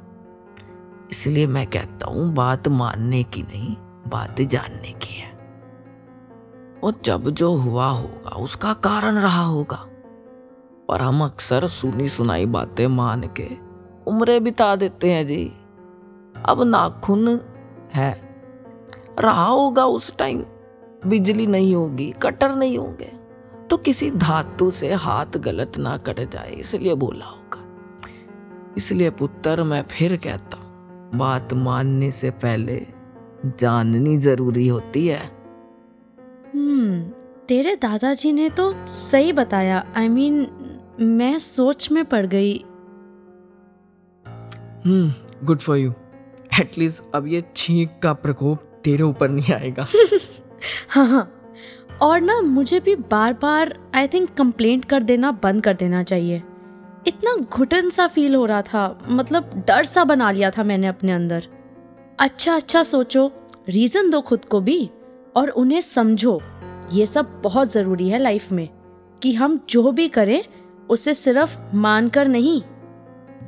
इसलिए मैं कहता हूँ, बात मानने की नहीं, बात जानने की है। और जब जो हुआ होगा, उसका कारण रहा होगा। पर हम अक्सर सुनी सुनाई बातें मान के उम्रें बिता देते हैं जी। अब नाखून है। रहा होगा उस टाइम, बिजली नहीं होगी, कटर नहीं होंगे। तो किसी धातु से हाथ गलत ना कट जाए, इसलिए बोला होगा। इसलिए पुत्र, मैं फिर कहता बात मानने से पहले जाननी ज़रूरी होती है। हम्म तेरे दादाजी ने तो सही बताया। आई I मीन mean, मैं सोच में पड़ गई। हम्म good for you at least अब ये छींक का प्रकोप तेरे ऊपर नहीं आएगा। हाँ हाँ। और ना मुझे भी बार बार आई थिंक कंप्लेंट कर देना बंद कर देना चाहिए। इतना घुटन सा फील हो रहा था। मतलब डर सा बना लिया था मैंने अपने अंदर। अच्छा अच्छा सोचो। रीजन दो खुद को भी और उन्हें समझो। ये सब बहुत ज़रूरी है लाइफ में कि हम जो भी करें उसे सिर्फ़ मानकर नहीं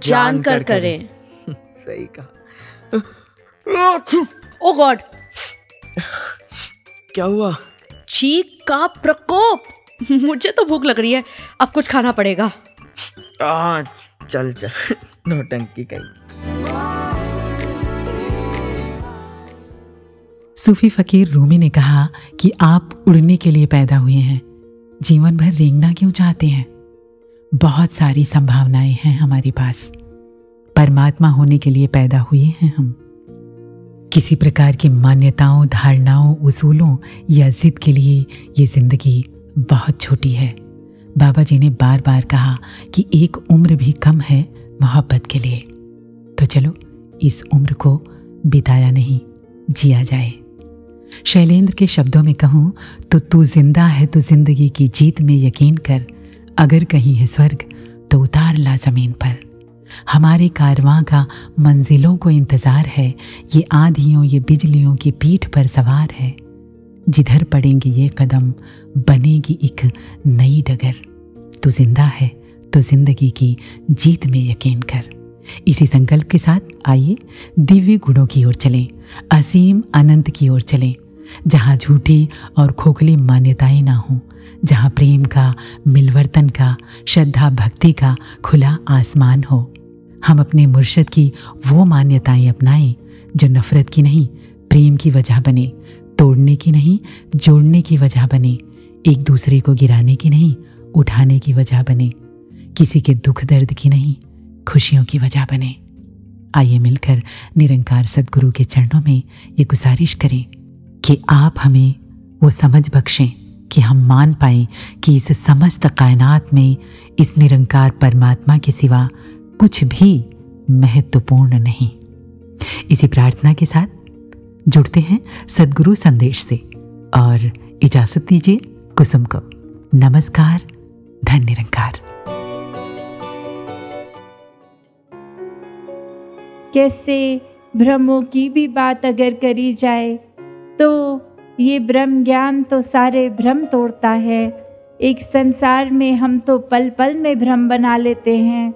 जान कर। करें। सही कहा। ओ गॉड क्या हुआ? चीख का प्रकोप! मुझे तो भूख लग रही है। अब कुछ खाना पड़ेगा। आ, चल चल। नौटंकी कहीं। सूफी फकीर रूमी ने कहा कि आप उड़ने के लिए पैदा हुए हैं। जीवन भर रेंगना क्यों चाहते हैं? बहुत सारी संभावनाएँ हैं हमारे पास। परमात्मा होने के लिए पैदा हुए हैं हम। किसी प्रकार की मान्यताओं धारणाओं उसूलों या जिद के लिए ये ज़िंदगी बहुत छोटी है। बाबा जी ने बार बार कहा कि एक उम्र भी कम है मोहब्बत के लिए। तो चलो, इस उम्र को बिताया नहीं, जिया जाए। शैलेंद्र के शब्दों में कहूँ तो तू ज़िंदा है तो ज़िंदगी की जीत में यकीन कर, अगर कहीं है स्वर्ग तो उतार ला ज़मीन पर। हमारे कारवां का मंजिलों को इंतज़ार है, ये आंधियों, ये बिजलियों की पीठ पर सवार है। जिधर पड़ेंगे ये कदम, बनेगी एक नई डगर। तो ज़िंदा है तो ज़िंदगी की जीत में यकीन कर। इसी संकल्प के साथ आइए, दिव्य गुणों की ओर चलें, असीम अनंत की ओर चलें। जहाँ झूठी और खोखली मान्यताएँ ना हों, जहाँ प्रेम का, मिलवर्तन का, श्रद्धा भक्ति का खुला आसमान हो। हम अपने मुर्शद की वो मान्यताएँ अपनाएँ, जो नफरत की नहीं, प्रेम की वजह बने। तोड़ने की नहीं, जोड़ने की वजह बने। एक दूसरे को गिराने की नहीं, उठाने की वजह बने। किसी के दुख दर्द की नहीं, खुशियों की वजह बने। आइए मिलकर निरंकार सदगुरु के चरणों में ये गुजारिश करें कि आप हमें वो समझ बख्शें कि हम मान पाएँ कि इस समस्त कायनात में इस निरंकार परमात्मा के सिवा कुछ भी महत्वपूर्ण नहीं। इसी प्रार्थना के साथ जुड़ते हैं सदगुरु संदेश से। और इजाज़त दीजिए कुसुम को। नमस्कार धन निरंकार कैसे भ्रमों की भी बात अगर करी जाए तो ये ब्रह्म ज्ञान तो सारे भ्रम तोड़ता है। एक संसार में हम तो पल पल में भ्रम बना लेते हैं।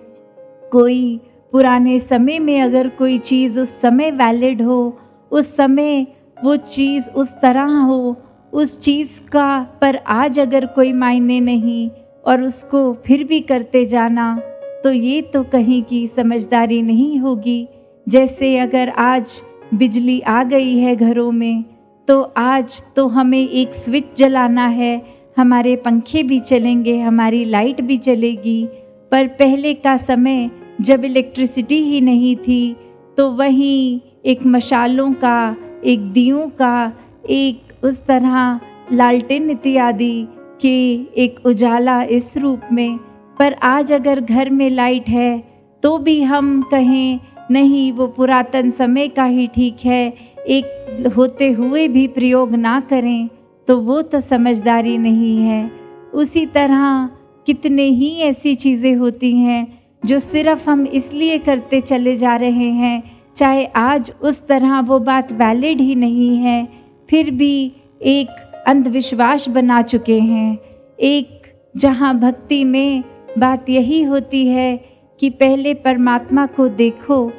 कोई पुराने समय में अगर कोई चीज़ उस समय वैलिड हो उस समय वो चीज़ उस तरह हो, उस चीज़ का पर आज अगर कोई मायने नहीं और उसको फिर भी करते जाना तो ये तो कहीं की समझदारी नहीं होगी। जैसे अगर आज बिजली आ गई है घरों में तो आज तो हमें एक स्विच जलाना है। हमारे पंखे भी चलेंगे, हमारी लाइट भी चलेगी। पर पहले का समय जब इलेक्ट्रिसिटी ही नहीं थी तो वहीं एक मशालों का, एक दियों का, एक उस तरह लालटेन इत्यादि के एक उजाला इस रूप में। पर आज अगर घर में लाइट है तो भी हम कहें, नहीं, वो पुरातन समय का ही ठीक है। एक होते हुए भी प्रयोग ना करें तो वो तो समझदारी नहीं है। उसी तरह कितने ही ऐसी चीज़ें होती हैं, जो सिर्फ़ हम इसलिए करते चले जा रहे हैं चाहे आज उस तरह वो बात वैलिड ही नहीं है, फिर भी एक अंधविश्वास बना चुके हैं। एक जहाँ भक्ति में बात यही होती है कि पहले परमात्मा को देखो,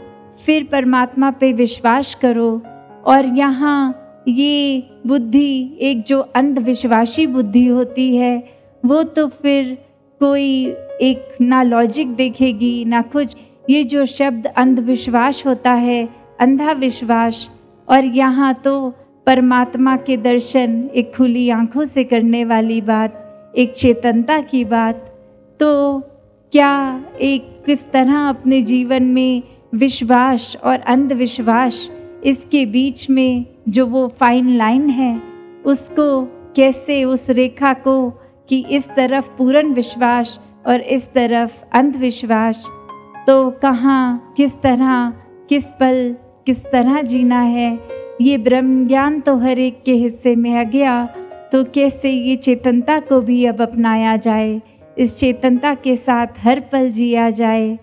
फिर परमात्मा पे विश्वास करो और यहाँ ये बुद्धि, एक जो अंधविश्वासी बुद्धि होती है, वो तो फिर कोई एक ना लॉजिक देखेगी, ना कुछ। ये जो शब्द अंधविश्वास होता है अंधा विश्वास और यहाँ तो परमात्मा के दर्शन एक खुली आँखों से करने वाली बात, एक चेतनता की बात तो क्या एक किस तरह अपने जीवन में विश्वास और अंधविश्वास इसके बीच में जो वो फाइन लाइन है, उसको कैसे उस रेखा को कि इस तरफ़ पूर्ण विश्वास और इस तरफ़ अंधविश्वास तो कहाँ, किस तरह, किस पल, किस तरह जीना है? ये ब्रह्म ज्ञान तो हर एक के हिस्से में आ गया। तो कैसे ये चेतनता को भी अब अपनाया जाए? इस चेतनता के साथ हर पल जिया जाए।